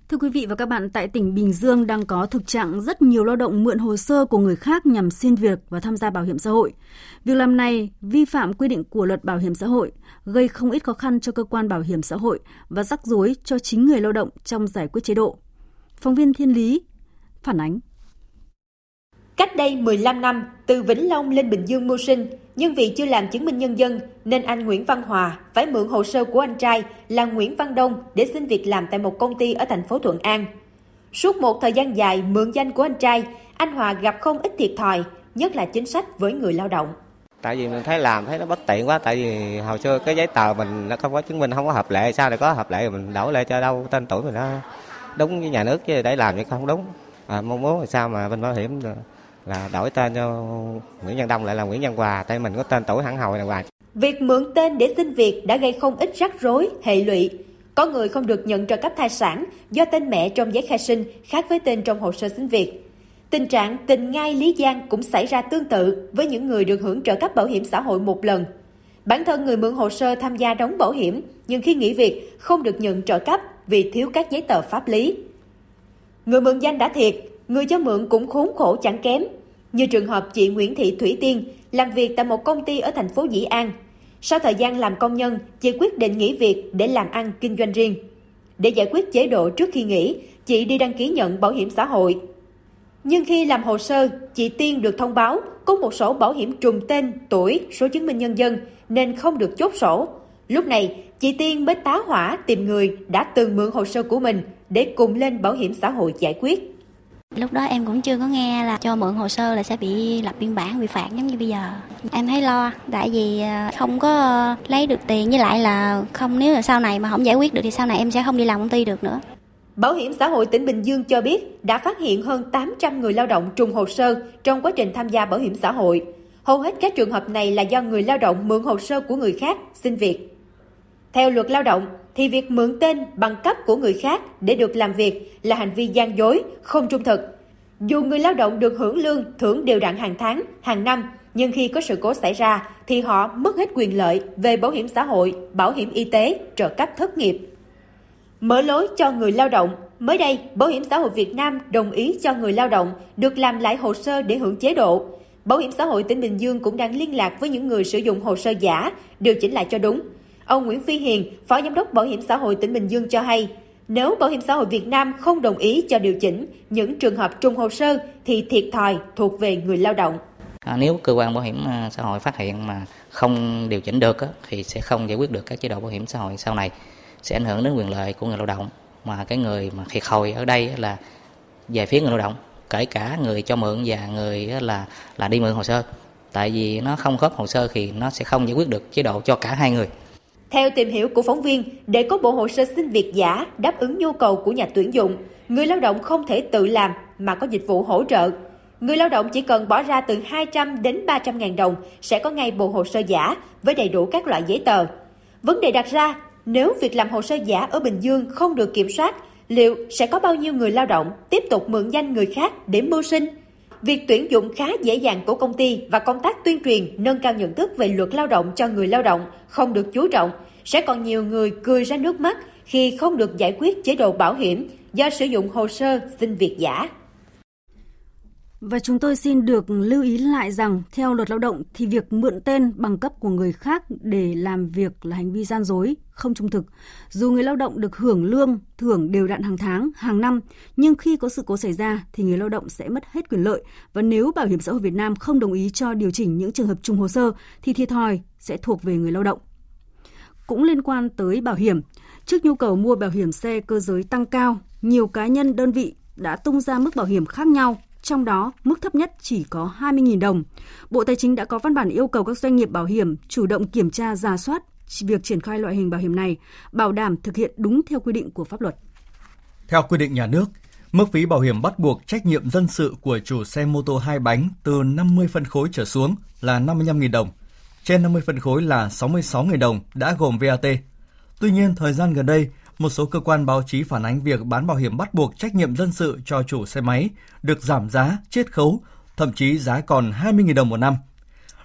Thưa quý vị và các bạn, tại tỉnh Bình Dương đang có thực trạng rất nhiều lao động mượn hồ sơ của người khác nhằm xin việc và tham gia bảo hiểm xã hội. Việc làm này vi phạm quy định của luật bảo hiểm xã hội, gây không ít khó khăn cho cơ quan bảo hiểm xã hội và rắc rối cho chính người lao động trong giải quyết chế độ. Phóng viên Thiên Lý phản ánh. Cách đây 15 năm, từ Vĩnh Long lên Bình Dương mưu sinh, nhưng vì chưa làm chứng minh nhân dân nên anh Nguyễn Văn Hòa phải mượn hồ sơ của anh trai là Nguyễn Văn Đông để xin việc làm tại một công ty ở thành phố Thuận An. Suốt một thời gian dài mượn danh của anh trai, anh Hòa gặp không ít thiệt thòi, nhất là chính sách với người lao động. Tại vì mình thấy làm thấy nó bất tiện quá, tại vì hồi xưa cái giấy tờ mình nó không có chứng minh không có hợp lệ, sao lại có hợp lệ mình đổi lại cho đâu tên tuổi mình nó đúng với nhà nước chứ để làm thì không đúng. À, mong muốn là sao mà bên bảo hiểm là đổi tên cho Nguyễn Văn Đông lại là Nguyễn Văn Hòa, tên mình có tên tuổi hẳn hồi là Hòa. Việc mượn tên để xin việc đã gây không ít rắc rối, hệ lụy. Có người không được nhận trợ cấp thai sản do tên mẹ trong giấy khai sinh khác với tên trong hồ sơ xin việc. Tình trạng tình ngai lý giang cũng xảy ra tương tự với những người được hưởng trợ cấp bảo hiểm xã hội một lần. Bản thân người mượn hồ sơ tham gia đóng bảo hiểm, nhưng khi nghỉ việc không được nhận trợ cấp vì thiếu các giấy tờ pháp lý. Người mượn danh đã thiệt, người cho mượn cũng khốn khổ chẳng kém. Như trường hợp chị Nguyễn Thị Thủy Tiên làm việc tại một công ty ở thành phố Dĩ An. Sau thời gian làm công nhân, chị quyết định nghỉ việc để làm ăn kinh doanh riêng. Để giải quyết chế độ trước khi nghỉ, chị đi đăng ký nhận bảo hiểm xã hội. Nhưng khi làm hồ sơ, chị Tiên được thông báo có một sổ bảo hiểm trùng tên, tuổi, số chứng minh nhân dân nên không được chốt sổ. Lúc này, chị Tiên mới tá hỏa tìm người đã từng mượn hồ sơ của mình để cùng lên bảo hiểm xã hội giải quyết. Lúc đó em cũng chưa có nghe là cho mượn hồ sơ là sẽ bị lập biên bản, bị phạt giống như bây giờ. Em thấy lo, tại vì ờ, không có lấy được tiền với lại là không nếu là sau này mà không giải quyết được thì sau này em sẽ không đi làm công ty được nữa. Bảo hiểm xã hội tỉnh Bình Dương cho biết đã phát hiện hơn 800 người lao động trùng hồ sơ trong quá trình tham gia bảo hiểm xã hội. Hầu hết các trường hợp này là do người lao động mượn hồ sơ của người khác xin việc. Theo luật lao động, thì việc mượn tên bằng cấp của người khác để được làm việc là hành vi gian dối, không trung thực. Dù người lao động được hưởng lương, thưởng đều đặn hàng tháng, hàng năm, nhưng khi có sự cố xảy ra thì họ mất hết quyền lợi về bảo hiểm xã hội, bảo hiểm y tế, trợ cấp thất nghiệp. Mở lối cho người lao động, mới đây Bảo hiểm xã hội Việt Nam đồng ý cho người lao động được làm lại hồ sơ để hưởng chế độ. Bảo hiểm xã hội tỉnh Bình Dương cũng đang liên lạc với những người sử dụng hồ sơ giả, điều chỉnh lại cho đúng. Ông Nguyễn Phi Hiền, Phó Giám đốc Bảo hiểm xã hội tỉnh Bình Dương cho hay, nếu Bảo hiểm xã hội Việt Nam không đồng ý cho điều chỉnh những trường hợp trùng hồ sơ thì thiệt thòi thuộc về người lao động. À, nếu cơ quan bảo hiểm à, xã hội phát hiện mà không điều chỉnh được á, thì sẽ không giải quyết được các chế độ bảo hiểm xã hội sau này. Sẽ ảnh hưởng đến quyền lợi của người lao động. Mà cái người mà thiệt hồi ở đây là về phía người lao động kể cả người cho mượn và người là là đi mượn hồ sơ. Tại vì nó không khớp hồ sơ thì nó sẽ không giải quyết được chế độ cho cả hai người theo tìm hiểu của phóng viên, để có bộ hồ sơ xin việc giả đáp ứng nhu cầu của nhà tuyển dụng, người lao động không thể tự làm mà có dịch vụ hỗ trợ. Người lao động chỉ cần bỏ ra từ 200 đến 300 ngàn đồng sẽ có ngay bộ hồ sơ giả với đầy đủ các loại giấy tờ. Vấn đề đặt ra, nếu việc làm hồ sơ giả ở Bình Dương không được kiểm soát, liệu sẽ có bao nhiêu người lao động tiếp tục mượn danh người khác để mưu sinh? Việc tuyển dụng khá dễ dàng của công ty và công tác tuyên truyền nâng cao nhận thức về luật lao động cho người lao động không được chú trọng, sẽ còn nhiều người cười ra nước mắt khi không được giải quyết chế độ bảo hiểm do sử dụng hồ sơ xin việc giả. Và chúng tôi xin được lưu ý lại rằng theo luật lao động thì việc mượn tên bằng cấp của người khác để làm việc là hành vi gian dối, không trung thực. Dù người lao động được hưởng lương, thưởng đều đặn hàng tháng, hàng năm, nhưng khi có sự cố xảy ra thì người lao động sẽ mất hết quyền lợi và nếu Bảo hiểm xã hội Việt Nam không đồng ý cho điều chỉnh những trường hợp trùng hồ sơ thì thiệt thòi sẽ thuộc về người lao động. Cũng liên quan tới bảo hiểm, trước nhu cầu mua bảo hiểm xe cơ giới tăng cao, nhiều cá nhân đơn vị đã tung ra mức bảo hiểm khác nhau trong đó mức thấp nhất chỉ có 20.000 đồng. Bộ Tài chính đã có văn bản yêu cầu các doanh nghiệp bảo hiểm chủ động kiểm tra, giả soát việc triển khai loại hình bảo hiểm này, bảo đảm thực hiện đúng theo quy định của pháp luật. Theo quy định nhà nước, mức phí bảo hiểm bắt buộc trách nhiệm dân sự của chủ xe mô tô hai bánh từ 50 phân khối trở xuống là 55.000 đồng, trên 50 phân khối là 66.000 đồng đã gồm VAT. Tuy nhiên, thời gian gần đây, một số cơ quan báo chí phản ánh việc bán bảo hiểm bắt buộc trách nhiệm dân sự cho chủ xe máy được giảm giá, chiết khấu, thậm chí giá còn 20.000 đồng một năm.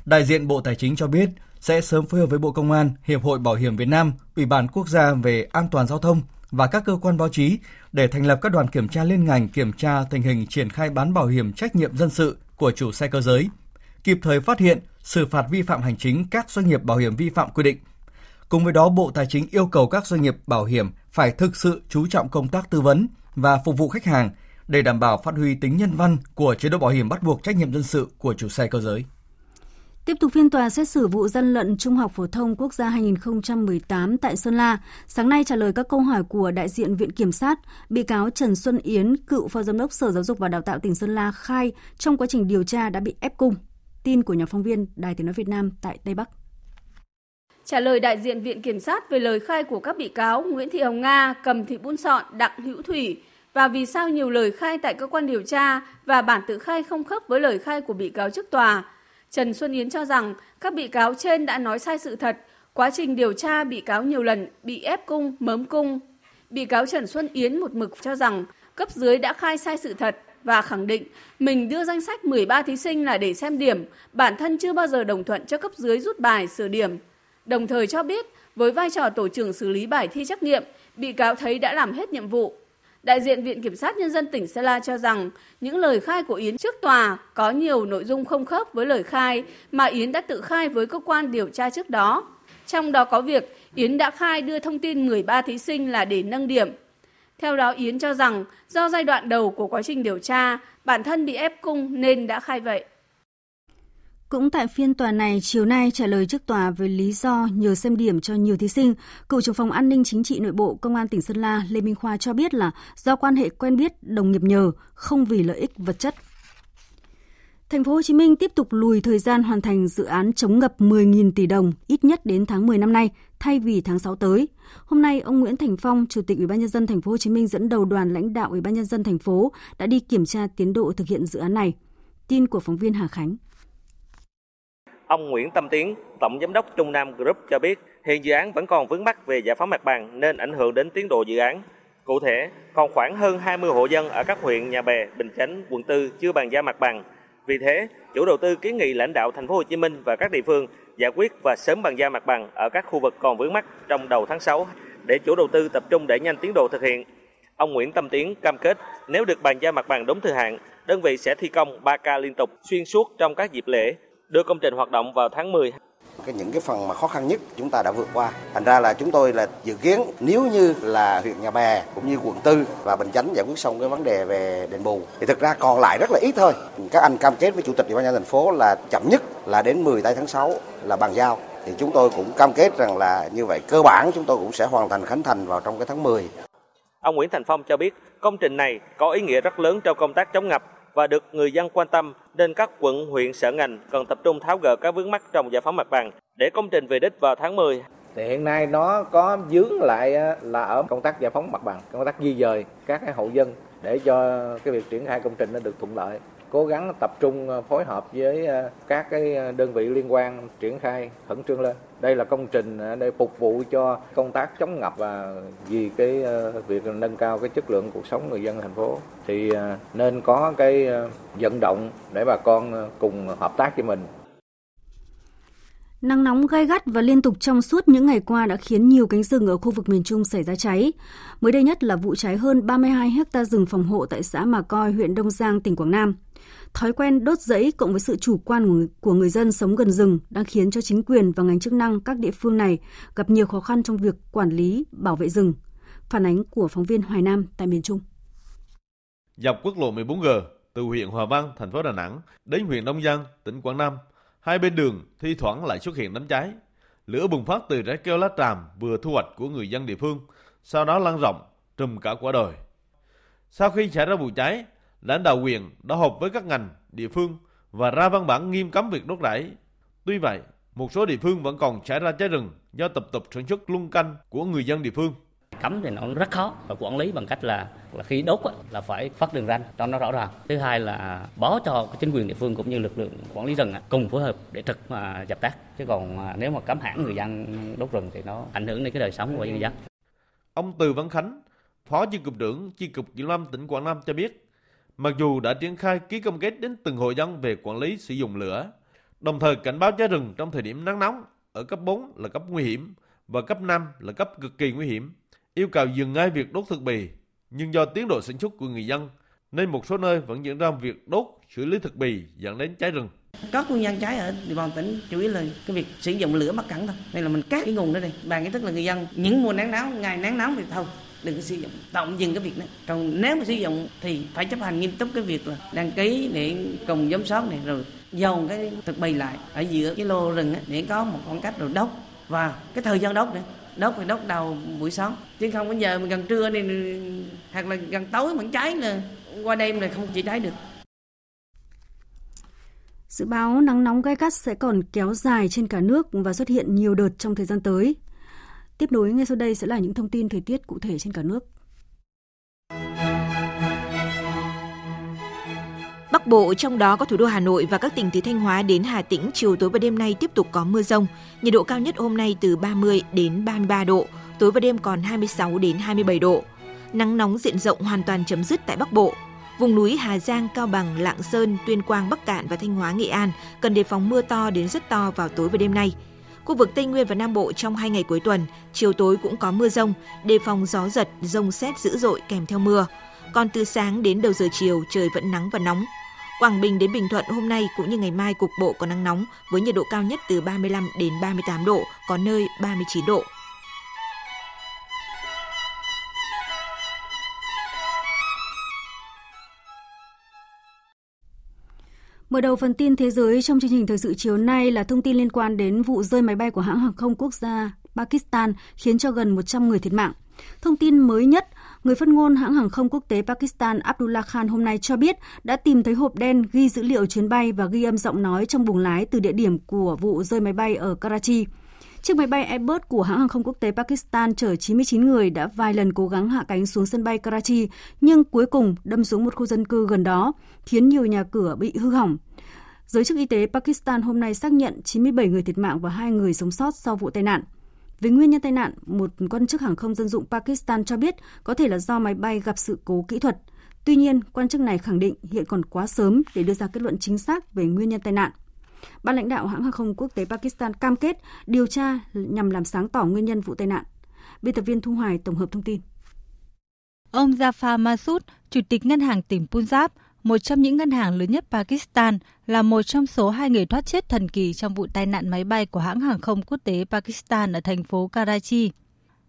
Đại diện Bộ Tài chính cho biết sẽ sớm phối hợp với Bộ Công an, Hiệp hội Bảo hiểm Việt Nam, Ủy ban Quốc gia về an toàn giao thông và các cơ quan báo chí để thành lập các đoàn kiểm tra liên ngành kiểm tra tình hình triển khai bán bảo hiểm trách nhiệm dân sự của chủ xe cơ giới, kịp thời phát hiện, xử phạt vi phạm hành chính các doanh nghiệp bảo hiểm vi phạm quy định Cùng với đó, Bộ Tài chính yêu cầu các doanh nghiệp bảo hiểm phải thực sự chú trọng công tác tư vấn và phục vụ khách hàng để đảm bảo phát huy tính nhân văn của chế độ bảo hiểm bắt buộc trách nhiệm dân sự của chủ xe cơ giới. Tiếp tục phiên tòa xét xử vụ dân lận Trung học phổ thông quốc gia 2018 tại Sơn La, sáng nay trả lời các câu hỏi của đại diện Viện Kiểm sát, bị cáo Trần Xuân Yến, cựu phó giám đốc Sở Giáo dục và Đào tạo tỉnh Sơn La khai trong quá trình điều tra đã bị ép cung. Tin của nhà phóng viên Đài Tiếng Nói Việt Nam tại Tây Bắc. Trả lời đại diện Viện Kiểm sát về lời khai của các bị cáo Nguyễn Thị Hồng Nga, Cầm Thị Bun Sọn, Đặng Hữu Thủy và vì sao nhiều lời khai tại cơ quan điều tra và bản tự khai không khớp với lời khai của bị cáo trước tòa. Trần Xuân Yến cho rằng các bị cáo trên đã nói sai sự thật, Quá trình điều tra, bị cáo nhiều lần bị ép cung, mớm cung. Bị cáo Trần Xuân Yến một mực cho rằng cấp dưới đã khai sai sự thật và khẳng định mình đưa danh sách 13 thí sinh là để xem điểm, bản thân chưa bao giờ đồng thuận cho cấp dưới rút bài sửa điểm. Đồng thời cho biết, với vai trò tổ trưởng xử lý bài thi trắc nghiệm, bị cáo thấy đã làm hết nhiệm vụ. Đại diện Viện Kiểm sát Nhân dân tỉnh Sơn La cho rằng những lời khai của Yến trước tòa có nhiều nội dung không khớp với lời khai mà Yến đã tự khai với cơ quan điều tra trước đó. Trong đó có việc Yến đã khai đưa thông tin 13 thí sinh là để nâng điểm. Theo đó Yến cho rằng do giai đoạn đầu của quá trình điều tra, bản thân bị ép cung nên đã khai vậy. Cũng tại phiên tòa này, chiều nay trả lời trước tòa về lý do nhờ xem điểm cho nhiều thí sinh, cựu trưởng phòng an ninh chính trị nội bộ Công an tỉnh Sơn La Lê Minh Khoa cho biết là do quan hệ quen biết đồng nghiệp nhờ, không vì lợi ích vật chất. Thành phố Hồ Chí Minh tiếp tục lùi thời gian hoàn thành dự án chống ngập 10.000 tỷ đồng ít nhất đến tháng 10 năm nay thay vì tháng 6 tới. Hôm nay ông Nguyễn Thành Phong, Chủ tịch Ủy ban nhân dân thành phố Hồ Chí Minh dẫn đầu đoàn lãnh đạo Ủy ban nhân dân thành phố đã đi kiểm tra tiến độ thực hiện dự án này. Tin của phóng viên Hà Khánh. Ông Nguyễn Tâm Tiến, Tổng Giám đốc Trung Nam Group cho biết hiện dự án vẫn còn vướng mắc về giải phóng mặt bằng nên ảnh hưởng đến tiến độ dự án. Cụ thể, còn khoảng hơn 20 hộ dân ở các huyện Nhà Bè, Bình Chánh, quận 4 chưa bàn giao mặt bằng. Vì thế, chủ đầu tư kiến nghị lãnh đạo thành phố Hồ Chí Minh và các địa phương giải quyết và sớm bàn giao mặt bằng ở các khu vực còn vướng mắt trong đầu tháng 6 để chủ đầu tư tập trung đẩy nhanh tiến độ thực hiện. Ông Nguyễn Tâm Tiến cam kết nếu được bàn giao mặt bằng đúng thời hạn, đơn vị sẽ thi công 3 ca liên tục xuyên suốt trong các dịp lễ đưa công trình hoạt động vào tháng 10 cái những cái phần mà khó khăn nhất chúng ta đã vượt qua. Thành ra là chúng tôi là dự kiến nếu như là huyện Nhà Bè cũng như quận Tư và Bình Chánh giải quyết xong cái vấn đề về đền bù, thì thực ra còn lại rất là ít thôi. Các anh cam kết với chủ tịch ủy ban nhân thành phố là chậm nhất là đến 10 tây tháng 6 là bàn giao thì chúng tôi cũng cam kết rằng là như vậy cơ bản chúng tôi cũng sẽ hoàn thành khánh thành vào trong cái tháng 10. Ông Nguyễn Thành Phong cho biết công trình này có ý nghĩa rất lớn trong công tác chống ngập và được người dân quan tâm nên các quận, huyện, sở ngành cần tập trung tháo gỡ các vướng mắc trong giải phóng mặt bằng để công trình về đích vào tháng 10. Thì hiện nay nó có dướng lại ờ, là ở công tác giải phóng mặt bằng, công tác di dời các hộ dân để cho cái việc triển khai công trình nó được thuận lợi cố gắng tập trung ờ, phối hợp với ờ, các cái ờ, đơn vị liên quan triển khai khẩn trương lên. Đây là công trình để phục vụ cho công tác chống ngập và vì cái việc nâng cao cái chất lượng cuộc sống người dân thành phố thì nên có cái vận động để bà con cùng hợp tác với mình Nắng nóng gai gắt và liên tục trong suốt những ngày qua đã khiến nhiều cánh rừng ở khu vực miền Trung xảy ra cháy. Mới đây nhất là vụ cháy hơn 32 hecta rừng phòng hộ tại xã Mà Coi, huyện Đông Giang, tỉnh Quảng Nam. Thói quen đốt rẫy cộng với sự chủ quan của người dân sống gần rừng đang khiến cho chính quyền và ngành chức năng các địa phương này gặp nhiều khó khăn trong việc quản lý, bảo vệ rừng. Phản ánh của phóng viên Hoài Nam tại miền Trung. Dọc quốc lộ 14G từ huyện Hòa Vang, thành phố Đà Nẵng đến huyện Đông Giang, tỉnh Quảng Nam, hai bên đường thi thoảng lại xuất hiện đám cháy. Lửa bùng phát từ trái keo lá tràm vừa thu hoạch của người dân địa phương, sau đó lan rộng, trùm cả quả đồi. Sau khi xảy ra vụ cháy, lãnh đạo huyện đã họp với các ngành, địa phương và ra văn bản nghiêm cấm việc đốt rẫy. Tuy vậy, một số địa phương vẫn còn xảy ra cháy rừng do tập tục sản xuất luân canh của người dân địa phương. Cấm thì nó rất khó và quản lý bằng cách là là khi đốt là phải phát đường ranh cho nó rõ ràng. Thứ hai là báo cho chính quyền địa phương cũng như lực lượng quản lý rừng cùng phối hợp để trực mà dập tắt. Chứ còn nếu mà cấm hãng người dân đốt rừng thì nó ảnh hưởng đến cái đời sống của người dân. Ông Từ Văn Khánh, Phó Chi cục trưởng Chi cục Kiểm lâm tỉnh Quảng Nam cho biết, Mặc dù đã triển khai ký cam kết đến từng hộ dân về quản lý sử dụng lửa, đồng thời cảnh báo cháy rừng trong thời điểm nắng nóng ở cấp 4 là cấp nguy hiểm và cấp 5 là cấp cực kỳ nguy hiểm, yêu cầu dừng ngay việc đốt thực bì. Nhưng do tiến độ sản xuất của người dân, nên một số nơi vẫn diễn ra việc đốt xử lý thực bì dẫn đến cháy rừng. Các nguyên nhân cháy ở địa bàn tỉnh chủ yếu là cái việc sử dụng lửa mắc cẩn thôi. Đây là mình cắt cái nguồn đó đây. Bàn cái thức là người dân những mùa nắng nóng, ngày nắng nóng thì thôi đừng có sử dụng. Tạm dừng cái việc đó còn nếu mà sử dụng thì phải chấp hành nghiêm túc cái việc là đăng ký để cùng giám sát này, rồi dồn cái thực bì lại ở giữa cái lô rừng để có một khoảng cách rồi đốt. Và cái thời gian đốt nữa. Đốt thì đốt đầu buổi sáng. Chứ không bây giờ mình gần trưa này, hoặc là gần tối vẫn cháy là qua đêm là không chỉ cháy được. Dự báo nắng nóng gai gắt sẽ còn kéo dài trên cả nước và xuất hiện nhiều đợt trong thời gian tới. Tiếp nối ngay sau đây sẽ là những thông tin thời tiết cụ thể trên cả nước. Bắc Bộ trong đó có thủ đô Hà Nội và các tỉnh từ Thanh Hóa đến Hà Tĩnh chiều tối và đêm nay tiếp tục có mưa rông. Nhiệt độ cao nhất hôm nay từ 30 đến 33 độ, tối và đêm còn 26 đến 27 độ. Nắng nóng diện rộng hoàn toàn chấm dứt tại Bắc Bộ. Vùng núi Hà Giang, Cao Bằng, Lạng Sơn, Tuyên Quang, Bắc Cạn và Thanh Hóa, Nghệ An cần đề phòng mưa to đến rất to vào tối và đêm nay. Khu vực Tây Nguyên và Nam Bộ trong hai ngày cuối tuần, chiều tối cũng có mưa rông, đề phòng gió giật, rông xét dữ dội kèm theo mưa. Còn từ sáng đến đầu giờ chiều trời vẫn nắng và nóng. Quảng Bình đến Bình Thuận hôm nay cũng như ngày mai cục bộ có nắng nóng với nhiệt độ cao nhất từ 35 đến 38 độ, có nơi 39 độ. Mở đầu phần tin thế giới trong chương trình thời sự chiều nay là thông tin liên quan đến vụ rơi máy bay của hãng hàng không quốc gia Pakistan khiến cho gần 100 người thiệt mạng. Thông tin mới nhất, người phát ngôn hãng hàng không quốc tế Pakistan Abdullah Khan hôm nay cho biết đã tìm thấy hộp đen ghi dữ liệu chuyến bay và ghi âm giọng nói trong buồng lái từ địa điểm của vụ rơi máy bay ở Karachi. Chiếc máy bay Airbus của hãng hàng không quốc tế Pakistan chở 99 người đã vài lần cố gắng hạ cánh xuống sân bay Karachi, nhưng cuối cùng đâm xuống một khu dân cư gần đó, khiến nhiều nhà cửa bị hư hỏng. Giới chức y tế Pakistan hôm nay xác nhận 97 người thiệt mạng và 2 người sống sót sau vụ tai nạn. Về nguyên nhân tai nạn, một quan chức hàng không dân dụng Pakistan cho biết có thể là do máy bay gặp sự cố kỹ thuật. Tuy nhiên, quan chức này khẳng định hiện còn quá sớm để đưa ra kết luận chính xác về nguyên nhân tai nạn. Ban lãnh đạo hãng hàng không quốc tế Pakistan cam kết điều tra nhằm làm sáng tỏ nguyên nhân vụ tai nạn. Biên tập viên Thu Hoài tổng hợp thông tin. Ông Zafar Masud, Chủ tịch Ngân hàng tỉnh Punjab, một trong những ngân hàng lớn nhất Pakistan, là một trong số hai người thoát chết thần kỳ trong vụ tai nạn máy bay của hãng hàng không quốc tế Pakistan ở thành phố Karachi.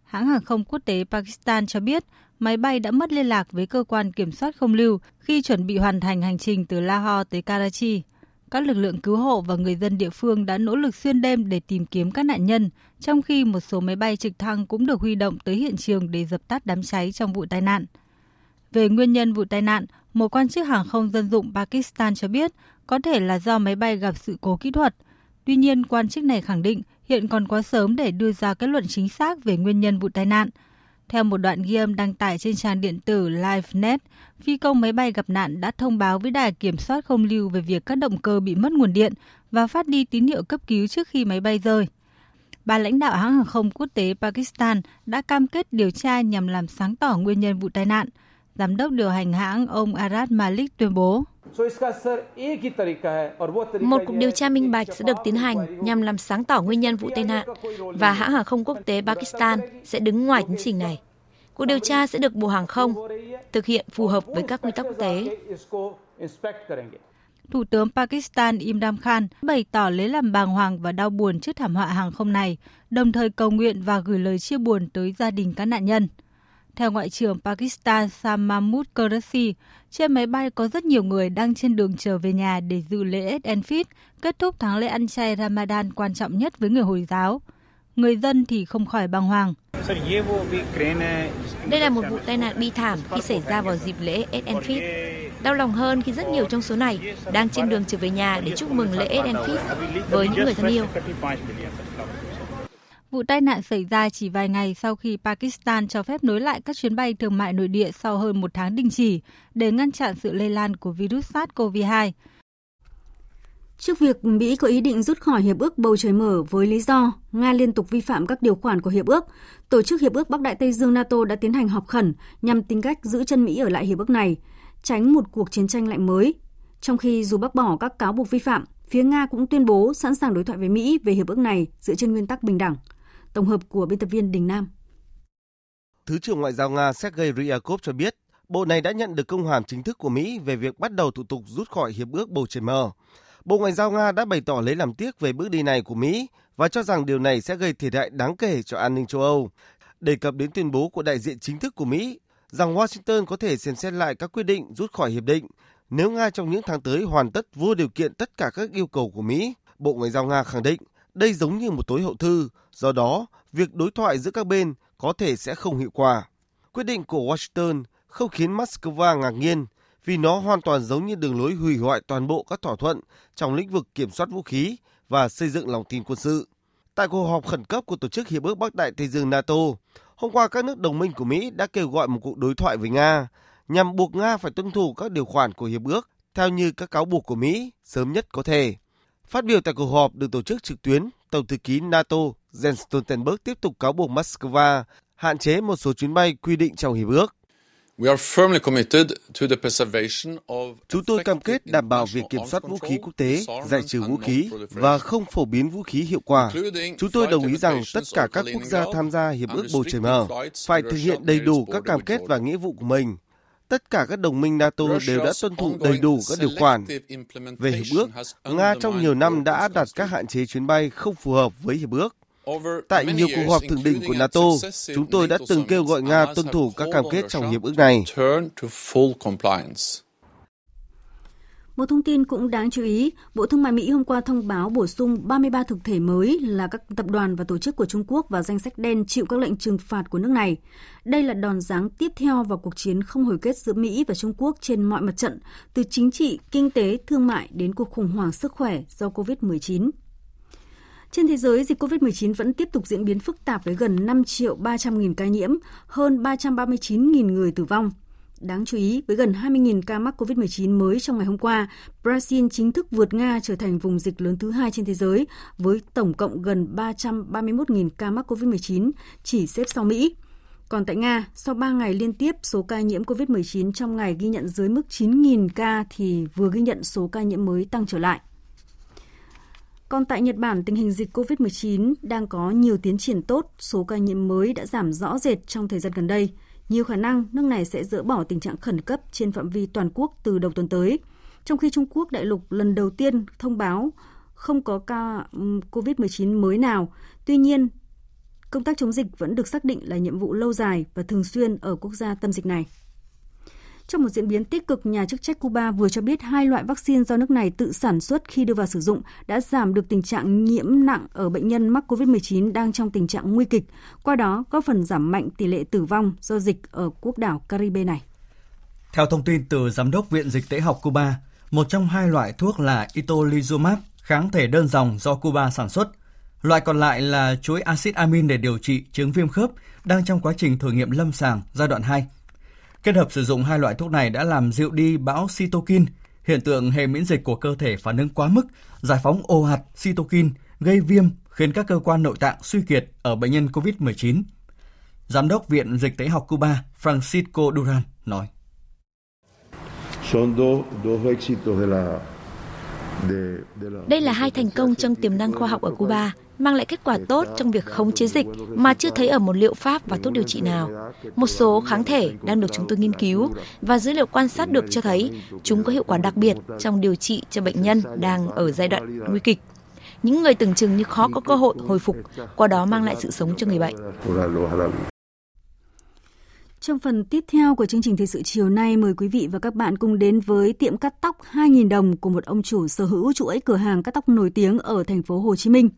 Hãng hàng không quốc tế Pakistan cho biết máy bay đã mất liên lạc với cơ quan kiểm soát không lưu khi chuẩn bị hoàn thành hành trình từ Lahore tới Karachi. Các lực lượng cứu hộ và người dân địa phương đã nỗ lực xuyên đêm để tìm kiếm các nạn nhân, trong khi một số máy bay trực thăng cũng được huy động tới hiện trường để dập tắt đám cháy trong vụ tai nạn. Về nguyên nhân vụ tai nạn, một quan chức hàng không dân dụng Pakistan cho biết có thể là do máy bay gặp sự cố kỹ thuật. Tuy nhiên, quan chức này khẳng định hiện còn quá sớm để đưa ra kết luận chính xác về nguyên nhân vụ tai nạn. Theo một đoạn ghi âm đăng tải trên trang điện tử LiveNet, phi công máy bay gặp nạn đã thông báo với đài kiểm soát không lưu về việc các động cơ bị mất nguồn điện và phát đi tín hiệu cấp cứu trước khi máy bay rơi. Bà lãnh đạo hãng hàng không quốc tế Pakistan đã cam kết điều tra nhằm làm sáng tỏ nguyên nhân vụ tai nạn – Giám đốc điều hành hãng ông Arad Malik tuyên bố. Một cuộc điều tra minh bạch sẽ được tiến hành nhằm làm sáng tỏ nguyên nhân vụ tai nạn và hãng hàng không quốc tế Pakistan sẽ đứng ngoài tiến trình này. Cuộc điều tra sẽ được Bộ Hàng không thực hiện phù hợp với các quy tắc quốc tế. Thủ tướng Pakistan Imran Khan bày tỏ lấy làm bàng hoàng và đau buồn trước thảm họa hàng không này, đồng thời cầu nguyện và gửi lời chia buồn tới gia đình các nạn nhân. Theo Ngoại trưởng Pakistan Sam Mahmood Qureshi, trên máy bay có rất nhiều người đang trên đường trở về nhà để dự lễ Eid al-Fitr, kết thúc tháng lễ ăn chay Ramadan quan trọng nhất với người Hồi giáo. Người dân thì không khỏi bàng hoàng. Đây là một vụ tai nạn bi thảm khi xảy ra vào dịp lễ Eid al-Fitr. Đau lòng hơn khi rất nhiều trong số này đang trên đường trở về nhà để chúc mừng lễ Eid al-Fitr với những người thân yêu. Vụ tai nạn xảy ra chỉ vài ngày sau khi Pakistan cho phép nối lại các chuyến bay thương mại nội địa sau hơn một tháng đình chỉ để ngăn chặn sự lây lan của virus SARS-CoV-2. Trước việc Mỹ có ý định rút khỏi Hiệp ước Bầu Trời Mở với lý do Nga liên tục vi phạm các điều khoản của Hiệp ước, Tổ chức Hiệp ước Bắc Đại Tây Dương NATO đã tiến hành họp khẩn nhằm tìm cách giữ chân Mỹ ở lại Hiệp ước này, tránh một cuộc chiến tranh lạnh mới. Trong khi dù bác bỏ các cáo buộc vi phạm, phía Nga cũng tuyên bố sẵn sàng đối thoại với Mỹ về hiệp ước này dựa trên nguyên tắc bình đẳng. Tổng hợp của biên tập viên Đình Nam. Thứ trưởng Ngoại giao Nga Sergei Ryakov cho biết, Bộ này đã nhận được công hàm chính thức của Mỹ về việc bắt đầu thủ tục rút khỏi Hiệp ước Bầu Trời Mờ. Bộ Ngoại giao Nga đã bày tỏ lấy làm tiếc về bước đi này của Mỹ và cho rằng điều này sẽ gây thiệt hại đáng kể cho an ninh châu Âu. Đề cập đến tuyên bố của đại diện chính thức của Mỹ rằng Washington có thể xem xét lại các quyết định rút khỏi hiệp định nếu Nga trong những tháng tới hoàn tất vô điều kiện tất cả các yêu cầu của Mỹ. Bộ Ngoại giao Nga khẳng định đây giống như một tối hậu thư, do đó việc đối thoại giữa các bên có thể sẽ không hiệu quả. Quyết định của Washington không khiến Moscow ngạc nhiên vì nó hoàn toàn giống như đường lối hủy hoại toàn bộ các thỏa thuận trong lĩnh vực kiểm soát vũ khí và xây dựng lòng tin quân sự. Tại cuộc họp khẩn cấp của Tổ chức Hiệp ước Bắc Đại Tây Dương NATO, hôm qua các nước đồng minh của Mỹ đã kêu gọi một cuộc đối thoại với Nga nhằm buộc Nga phải tuân thủ các điều khoản của hiệp ước theo như các cáo buộc của Mỹ sớm nhất có thể. Phát biểu tại cuộc họp được tổ chức trực tuyến, Tổng thư ký NATO Jens Stoltenberg tiếp tục cáo buộc Moscow hạn chế một số chuyến bay quy định trong hiệp ước. Chúng tôi cam kết đảm bảo việc kiểm soát vũ khí quốc tế, giải trừ vũ khí và không phổ biến vũ khí hiệu quả. Chúng tôi đồng ý rằng tất cả các quốc gia tham gia Hiệp ước Bầu Trời Mở phải thực hiện đầy đủ các cam kết và nghĩa vụ của mình. Tất cả các đồng minh NATO đều đã tuân thủ đầy đủ các điều khoản. Về Hiệp ước, Nga trong nhiều năm đã áp đặt các hạn chế chuyến bay không phù hợp với Hiệp ước. Tại nhiều cuộc họp thượng đỉnh của NATO, chúng tôi đã từng kêu gọi Nga tuân thủ các cam kết trong hiệp ước này. Một thông tin cũng đáng chú ý, Bộ Thương mại Mỹ hôm qua thông báo bổ sung 33 thực thể mới là các tập đoàn và tổ chức của Trung Quốc vào danh sách đen chịu các lệnh trừng phạt của nước này. Đây là đòn giáng tiếp theo vào cuộc chiến không hồi kết giữa Mỹ và Trung Quốc trên mọi mặt trận, từ chính trị, kinh tế, thương mại đến cuộc khủng hoảng sức khỏe do COVID-19. Trên thế giới, dịch COVID-19 vẫn tiếp tục diễn biến phức tạp với gần 5 triệu 300 nghìn ca nhiễm, hơn 339 nghìn người tử vong. Đáng chú ý, với gần 20.000 ca mắc COVID-19 mới trong ngày hôm qua, Brazil chính thức vượt Nga trở thành vùng dịch lớn thứ hai trên thế giới, với tổng cộng gần 331.000 ca mắc COVID-19, chỉ xếp sau Mỹ. Còn tại Nga, sau 3 ngày liên tiếp số ca nhiễm COVID-19 trong ngày ghi nhận dưới mức 9.000 ca thì vừa ghi nhận số ca nhiễm mới tăng trở lại. Còn tại Nhật Bản, tình hình dịch COVID-19 đang có nhiều tiến triển tốt, số ca nhiễm mới đã giảm rõ rệt trong thời gian gần đây. Nhiều khả năng nước này sẽ dỡ bỏ tình trạng khẩn cấp trên phạm vi toàn quốc từ đầu tuần tới. Trong khi Trung Quốc đại lục lần đầu tiên thông báo không có ca COVID-19 mới nào. Tuy nhiên, công tác chống dịch vẫn được xác định là nhiệm vụ lâu dài và thường xuyên ở quốc gia tâm dịch này. Trong một diễn biến tích cực, nhà chức trách Cuba vừa cho biết hai loại vaccine do nước này tự sản xuất khi đưa vào sử dụng đã giảm được tình trạng nhiễm nặng ở bệnh nhân mắc COVID-19 đang trong tình trạng nguy kịch, qua đó góp phần giảm mạnh tỷ lệ tử vong do dịch ở quốc đảo Caribe này. Theo thông tin từ Giám đốc Viện Dịch tễ học Cuba, một trong hai loại thuốc là itolizumab, kháng thể đơn dòng do Cuba sản xuất. Loại còn lại là chuỗi axit amin để điều trị chứng viêm khớp đang trong quá trình thử nghiệm lâm sàng giai đoạn 2. Kết hợp sử dụng hai loại thuốc này đã làm dịu đi bão cytokine, hiện tượng hệ miễn dịch của cơ thể phản ứng quá mức, giải phóng ồ ạt cytokine, gây viêm khiến các cơ quan nội tạng suy kiệt ở bệnh nhân COVID-19. Giám đốc Viện Dịch tễ học Cuba Francisco Duran nói. Đây là hai thành công trong tiềm năng khoa học ở Cuba, mang lại kết quả tốt trong việc khống chế dịch mà chưa thấy ở một liệu pháp và thuốc điều trị nào. Một số kháng thể đang được chúng tôi nghiên cứu và dữ liệu quan sát được cho thấy chúng có hiệu quả đặc biệt trong điều trị cho bệnh nhân đang ở giai đoạn nguy kịch. Những người tưởng chừng như khó có cơ hội hồi phục, qua đó mang lại sự sống cho người bệnh. Trong phần tiếp theo của chương trình thời sự chiều nay, mời quý vị và các bạn cùng đến với tiệm cắt tóc 2.000 đồng của một ông chủ sở hữu chuỗi cửa hàng cắt tóc nổi tiếng ở thành phố Hồ Chí Minh.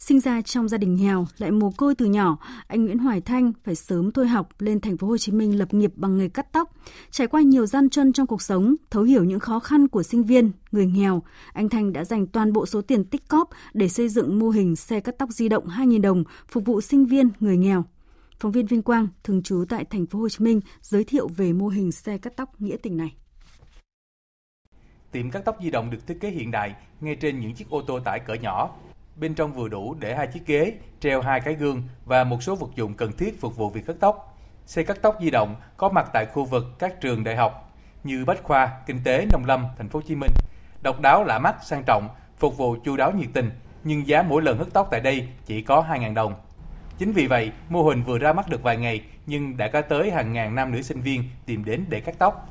Sinh ra trong gia đình nghèo, lại mồ côi từ nhỏ, anh Nguyễn Hoài Thanh phải sớm thôi học lên thành phố Hồ Chí Minh lập nghiệp bằng nghề cắt tóc. Trải qua nhiều gian truân trong cuộc sống, thấu hiểu những khó khăn của sinh viên, người nghèo, anh Thanh đã dành toàn bộ số tiền tích cóp để xây dựng mô hình xe cắt tóc di động 2.000 đồng phục vụ sinh viên, người nghèo. Phóng viên Vinh Quang, thường trú tại thành phố Hồ Chí Minh, giới thiệu về mô hình xe cắt tóc nghĩa tình này. Tiệm cắt tóc di động được thiết kế hiện đại, ngay trên những chiếc ô tô tải cỡ nhỏ. Bên trong vừa đủ để hai chiếc ghế, treo hai cái gương và một số vật dụng cần thiết phục vụ việc cắt tóc. Xe cắt tóc di động có mặt tại khu vực các trường đại học như Bách khoa, Kinh tế, Nông lâm, Thành phố Hồ Chí Minh. Độc đáo lạ mắt, sang trọng, phục vụ chu đáo nhiệt tình, nhưng giá mỗi lần hớt tóc tại đây chỉ có 2.000 đồng. Chính vì vậy, mô hình vừa ra mắt được vài ngày nhưng đã có tới hàng ngàn nam nữ sinh viên tìm đến để cắt tóc.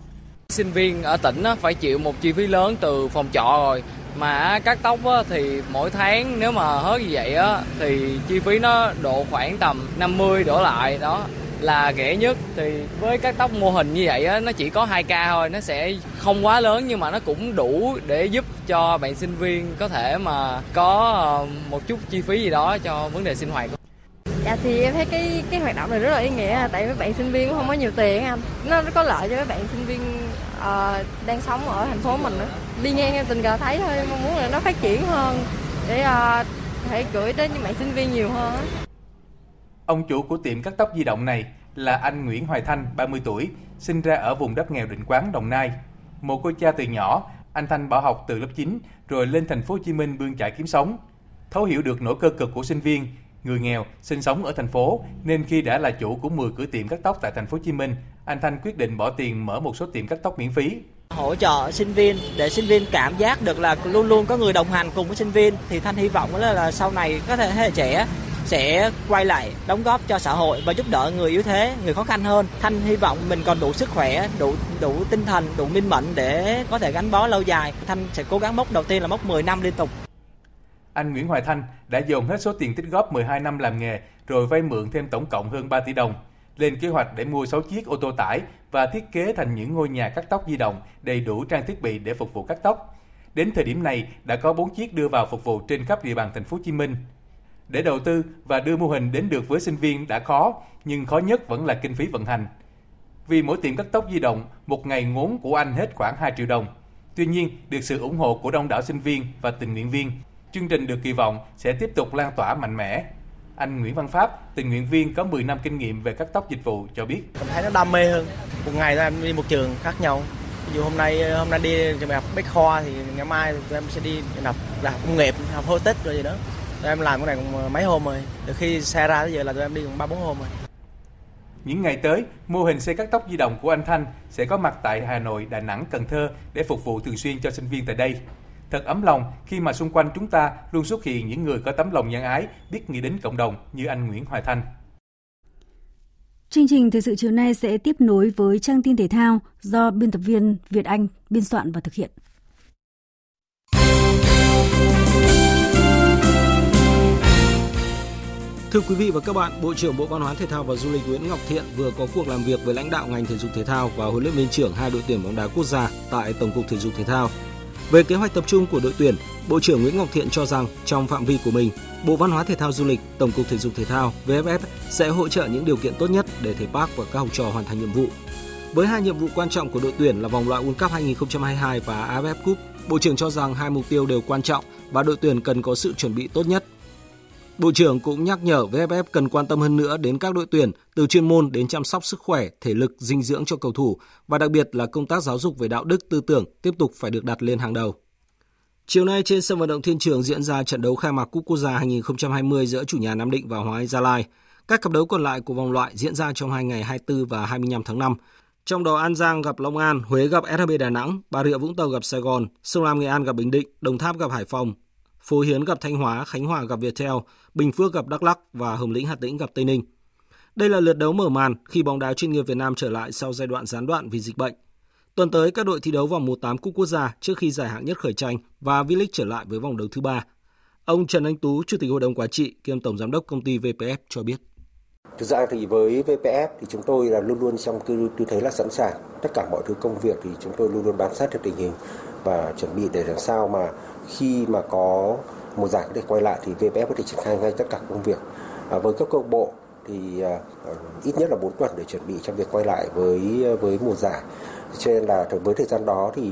Sinh viên ở tỉnh phải chịu một chi phí lớn từ phòng trọ rồi. Mà cắt tóc thì mỗi tháng nếu mà hết như vậy thì chi phí nó độ khoảng tầm 50 đổ lại. Đó là rẻ nhất. Thì với cắt tóc mô hình như vậy nó chỉ có 2k thôi, nó sẽ không quá lớn nhưng mà nó cũng đủ để giúp cho bạn sinh viên có thể mà có ờ, một chút chi phí gì đó cho vấn đề sinh hoạt Dạ thì em thấy cái cái hoạt động này rất là ý nghĩa, tại với bạn sinh viên cũng không có nhiều tiền anh. Nó có lợi cho các bạn sinh viên uh, đang sống ở thành phố mình nữa. Đi ngang em tình cờ thấy thôi, mong muốn là nó phát triển hơn để uh, thể gửi đến những bạn sinh viên nhiều hơn. Ông chủ của tiệm cắt tóc di động này là anh Nguyễn Hoài Thanh, 30 tuổi, sinh ra ở vùng đất nghèo Định Quán, Đồng Nai. Một cô cha từ nhỏ, anh Thanh bỏ học từ lớp 9 rồi lên thành phố Hồ Chí Minh bươn chải kiếm sống. Thấu hiểu được nỗi cơ cực của sinh viên, người nghèo sinh sống ở thành phố nên khi đã là chủ của 10 cửa tiệm cắt tóc tại thành phố Hồ Chí Minh, anh Thanh quyết định bỏ tiền mở một số tiệm cắt tóc miễn phí hỗ trợ sinh viên để sinh viên cảm giác được là luôn luôn có người đồng hành cùng với sinh viên thì thanh hy vọng là, là sau này có thể thế hệ trẻ sẽ quay lại đóng góp cho xã hội và giúp đỡ người yếu thế, người khó khăn hơn. Thanh hy vọng mình còn đủ sức khỏe, đủ đủ tinh thần, đủ minh mẫn để có thể gắn bó lâu dài. Thanh sẽ cố gắng mốc đầu tiên là mốc 10 năm liên tục. Anh Nguyễn Hoài Thanh đã dồn hết số tiền tích góp 12 năm làm nghề rồi vay mượn thêm tổng cộng hơn 3 tỷ đồng lên kế hoạch để mua 6 chiếc ô tô tải và thiết kế thành những ngôi nhà cắt tóc di động đầy đủ trang thiết bị để phục vụ cắt tóc. Đến thời điểm này đã có 4 chiếc đưa vào phục vụ trên khắp địa bàn thành phố Hồ Chí Minh. Để đầu tư và đưa mô hình đến được với sinh viên đã khó, nhưng khó nhất vẫn là kinh phí vận hành. Vì mỗi tiệm cắt tóc di động, một ngày ngốn của anh hết khoảng 2 triệu đồng. Tuy nhiên, được sự ủng hộ của đông đảo sinh viên và tình nguyện viên, chương trình được kỳ vọng sẽ tiếp tục lan tỏa mạnh mẽ anh Nguyễn Văn Pháp, tình nguyện viên có 10 năm kinh nghiệm về cắt tóc dịch vụ cho biết. Mình thấy nó đam mê hơn. Một ngày em đi một trường khác nhau. Ví dụ hôm nay hôm nay đi trường học Bách Khoa thì ngày mai tụi em sẽ đi học đại học công nghiệp, học hô tích rồi gì đó. Tụi em làm cái này cũng mấy hôm rồi. Từ khi xe ra tới giờ là tụi em đi cũng ba bốn hôm rồi. Những ngày tới, mô hình xe cắt tóc di động của anh Thanh sẽ có mặt tại Hà Nội, Đà Nẵng, Cần Thơ để phục vụ thường xuyên cho sinh viên tại đây. Thật ấm lòng khi mà xung quanh chúng ta luôn xuất hiện những người có tấm lòng nhân ái, biết nghĩ đến cộng đồng như anh Nguyễn Hoài Thanh. Chương trình thời sự chiều nay sẽ tiếp nối với trang tin thể thao do biên tập viên Việt Anh biên soạn và thực hiện. Thưa quý vị và các bạn, Bộ trưởng Bộ Văn hóa Thể thao và Du lịch Nguyễn Ngọc Thiện vừa có cuộc làm việc với lãnh đạo ngành thể dục thể thao và huấn luyện viên trưởng hai đội tuyển bóng đá quốc gia tại Tổng cục Thể dục Thể thao về kế hoạch tập trung của đội tuyển, Bộ trưởng Nguyễn Ngọc Thiện cho rằng trong phạm vi của mình, Bộ Văn hóa Thể thao Du lịch, Tổng cục Thể dục Thể thao VFF sẽ hỗ trợ những điều kiện tốt nhất để thầy Park và các học trò hoàn thành nhiệm vụ. Với hai nhiệm vụ quan trọng của đội tuyển là vòng loại World Cup 2022 và AFF Cup, Bộ trưởng cho rằng hai mục tiêu đều quan trọng và đội tuyển cần có sự chuẩn bị tốt nhất Bộ trưởng cũng nhắc nhở VFF cần quan tâm hơn nữa đến các đội tuyển từ chuyên môn đến chăm sóc sức khỏe, thể lực, dinh dưỡng cho cầu thủ và đặc biệt là công tác giáo dục về đạo đức tư tưởng tiếp tục phải được đặt lên hàng đầu. Chiều nay trên sân vận động Thiên Trường diễn ra trận đấu khai mạc Cúp Quốc gia 2020 giữa chủ nhà Nam Định và Hoàng Anh Gia Lai. Các cặp đấu còn lại của vòng loại diễn ra trong hai ngày 24 và 25 tháng 5. Trong đó An Giang gặp Long An, Huế gặp SHB Đà Nẵng, Bà Rịa Vũng Tàu gặp Sài Gòn, Sông Lam Nghệ An gặp Bình Định, Đồng Tháp gặp Hải Phòng, Phú Hiến gặp Thanh Hóa, Khánh Hòa gặp Viettel, Bình Phước gặp Đắk Lắk và Hồng Lĩnh Hà Tĩnh gặp Tây Ninh. Đây là lượt đấu mở màn khi bóng đá chuyên nghiệp Việt Nam trở lại sau giai đoạn gián đoạn vì dịch bệnh. Tuần tới các đội thi đấu vòng 1/8 cúp quốc gia trước khi giải hạng nhất khởi tranh và V-League trở lại với vòng đấu thứ ba. Ông Trần Anh Tú, Chủ tịch Hội đồng Quản trị kiêm Tổng Giám đốc công ty VPF cho biết. Thực ra thì với VPF thì chúng tôi là luôn luôn trong tư, tư thế là sẵn sàng. Tất cả mọi thứ công việc thì chúng tôi luôn luôn bám sát được tình hình và chuẩn bị để làm sao mà khi mà có một giải có thể quay lại thì VPF có thể triển khai ngay tất cả công việc à, với các câu bộ thì uh, ít nhất là 4 tuần để chuẩn bị cho việc quay lại với ờ, với mùa giải cho nên là với thời gian đó thì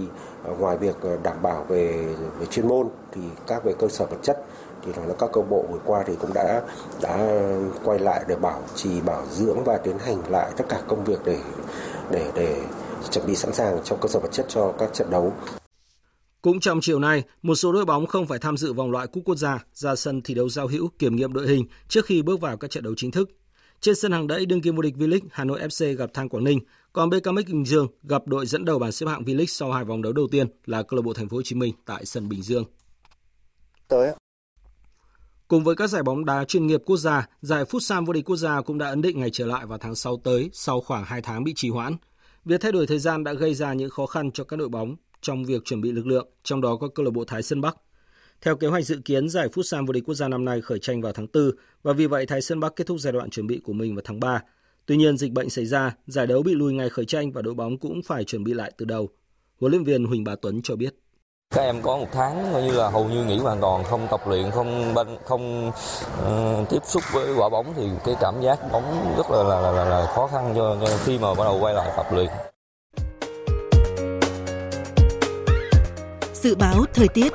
uh, ngoài việc đảm bảo về về chuyên môn thì các về cơ sở vật chất thì là các câu bộ vừa qua thì cũng đã đã quay lại để bảo trì bảo dưỡng và tiến hành lại tất cả công việc để để để chuẩn bị sẵn sàng cho cơ sở vật chất cho các trận đấu. Cũng trong chiều nay, một số đội bóng không phải tham dự vòng loại cúp quốc gia ra sân thi đấu giao hữu kiểm nghiệm đội hình trước khi bước vào các trận đấu chính thức. Trên sân hàng đẫy đương kim vô địch V-League, Hà Nội FC gặp Than Quảng Ninh, còn BKM Bình Dương gặp đội dẫn đầu bảng xếp hạng V-League sau hai vòng đấu đầu tiên là câu lạc bộ Thành phố Hồ Chí Minh tại sân Bình Dương. Tới. Cùng với các giải bóng đá chuyên nghiệp quốc gia, giải Futsal vô địch quốc gia cũng đã ấn định ngày trở lại vào tháng 6 tới sau khoảng 2 tháng bị trì hoãn. Việc thay đổi thời gian đã gây ra những khó khăn cho các đội bóng trong việc chuẩn bị lực lượng, trong đó có câu lạc bộ Thái Sơn Bắc. Theo kế hoạch dự kiến, giải Futsal vô địch quốc gia năm nay khởi tranh vào tháng 4 và vì vậy Thái Sơn Bắc kết thúc giai đoạn chuẩn bị của mình vào tháng 3. Tuy nhiên, dịch bệnh xảy ra, giải đấu bị lùi ngày khởi tranh và đội bóng cũng phải chuẩn bị lại từ đầu. Huấn luyện viên Huỳnh Bá Tuấn cho biết. Các em có một tháng coi như là hầu như nghỉ hoàn toàn, không tập luyện, không bên, không uh, tiếp xúc với quả bóng thì cái cảm giác bóng rất là là, là, là khó khăn cho, cho khi mà bắt đầu quay lại tập luyện. Dự báo thời tiết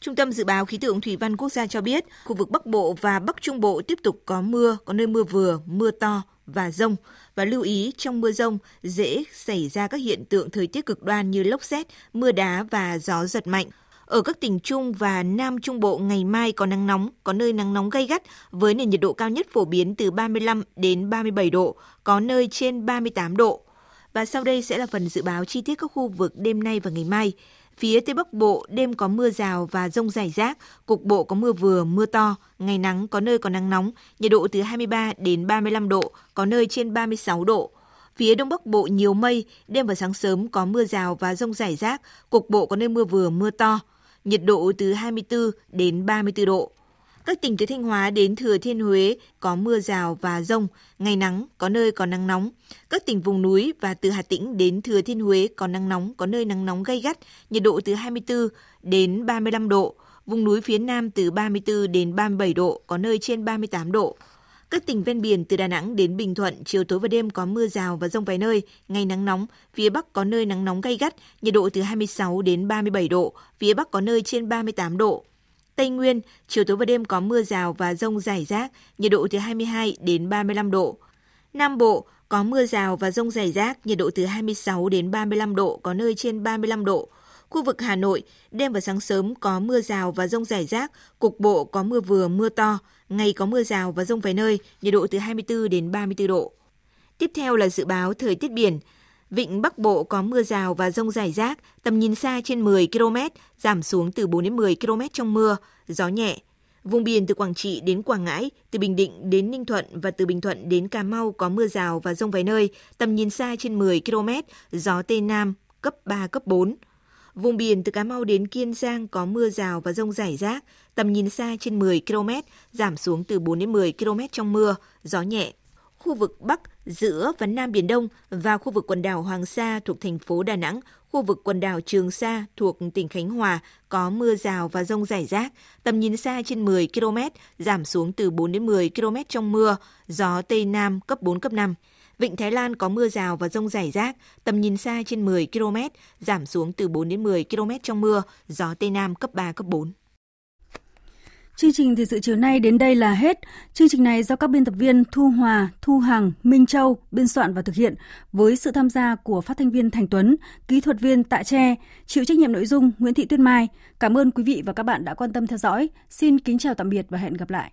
Trung tâm Dự báo Khí tượng Thủy văn Quốc gia cho biết, khu vực Bắc Bộ và Bắc Trung Bộ tiếp tục có mưa, có nơi mưa vừa, mưa to và rông và lưu ý trong mưa rông dễ xảy ra các hiện tượng thời tiết cực đoan như lốc xét, mưa đá và gió giật mạnh. Ở các tỉnh Trung và Nam Trung Bộ ngày mai có nắng nóng, có nơi nắng nóng gay gắt với nền nhiệt độ cao nhất phổ biến từ 35 đến 37 độ, có nơi trên 38 độ. Và sau đây sẽ là phần dự báo chi tiết các khu vực đêm nay và ngày mai. Phía Tây Bắc Bộ đêm có mưa rào và rông rải rác, cục bộ có mưa vừa, mưa to, ngày nắng có nơi có nắng nóng, nhiệt độ từ 23 đến 35 độ, có nơi trên 36 độ. Phía Đông Bắc Bộ nhiều mây, đêm và sáng sớm có mưa rào và rông rải rác, cục bộ có nơi mưa vừa, mưa to, nhiệt độ từ 24 đến 34 độ. Các tỉnh từ Thanh Hóa đến Thừa Thiên Huế có mưa rào và rông, ngày nắng, có nơi có nắng nóng. Các tỉnh vùng núi và từ Hà Tĩnh đến Thừa Thiên Huế có nắng nóng, có nơi nắng nóng gay gắt, nhiệt độ từ 24 đến 35 độ. Vùng núi phía Nam từ 34 đến 37 độ, có nơi trên 38 độ. Các tỉnh ven biển từ Đà Nẵng đến Bình Thuận, chiều tối và đêm có mưa rào và rông vài nơi, ngày nắng nóng, phía Bắc có nơi nắng nóng gay gắt, nhiệt độ từ 26 đến 37 độ, phía Bắc có nơi trên 38 độ. Tây Nguyên, chiều tối và đêm có mưa rào và rông rải rác, nhiệt độ từ 22 đến 35 độ. Nam Bộ có mưa rào và rông rải rác, nhiệt độ từ 26 đến 35 độ, có nơi trên 35 độ. Khu vực Hà Nội, đêm và sáng sớm có mưa rào và rông rải rác, cục bộ có mưa vừa mưa to, ngày có mưa rào và rông vài nơi, nhiệt độ từ 24 đến 34 độ. Tiếp theo là dự báo thời tiết biển. Vịnh Bắc Bộ có mưa rào và rông rải rác, tầm nhìn xa trên 10 km, giảm xuống từ 4 đến 10 km trong mưa, gió nhẹ. Vùng biển từ Quảng Trị đến Quảng Ngãi, từ Bình Định đến Ninh Thuận và từ Bình Thuận đến Cà Mau có mưa rào và rông vài nơi, tầm nhìn xa trên 10 km, gió Tây Nam cấp 3, cấp 4. Vùng biển từ Cà Mau đến Kiên Giang có mưa rào và rông rải rác, tầm nhìn xa trên 10 km, giảm xuống từ 4 đến 10 km trong mưa, gió nhẹ. Khu vực Bắc, giữa và Nam Biển Đông và khu vực quần đảo Hoàng Sa thuộc thành phố Đà Nẵng, khu vực quần đảo Trường Sa thuộc tỉnh Khánh Hòa có mưa rào và rông rải rác, tầm nhìn xa trên 10 km, giảm xuống từ 4 đến 10 km trong mưa, gió Tây Nam cấp 4, cấp 5. Vịnh Thái Lan có mưa rào và rông rải rác, tầm nhìn xa trên 10 km, giảm xuống từ 4 đến 10 km trong mưa, gió Tây Nam cấp 3, cấp 4. Chương trình thời sự chiều nay đến đây là hết. Chương trình này do các biên tập viên Thu Hòa, Thu Hằng, Minh Châu biên soạn và thực hiện với sự tham gia của phát thanh viên Thành Tuấn, kỹ thuật viên Tạ Tre, chịu trách nhiệm nội dung Nguyễn Thị Tuyết Mai. Cảm ơn quý vị và các bạn đã quan tâm theo dõi. Xin kính chào tạm biệt và hẹn gặp lại.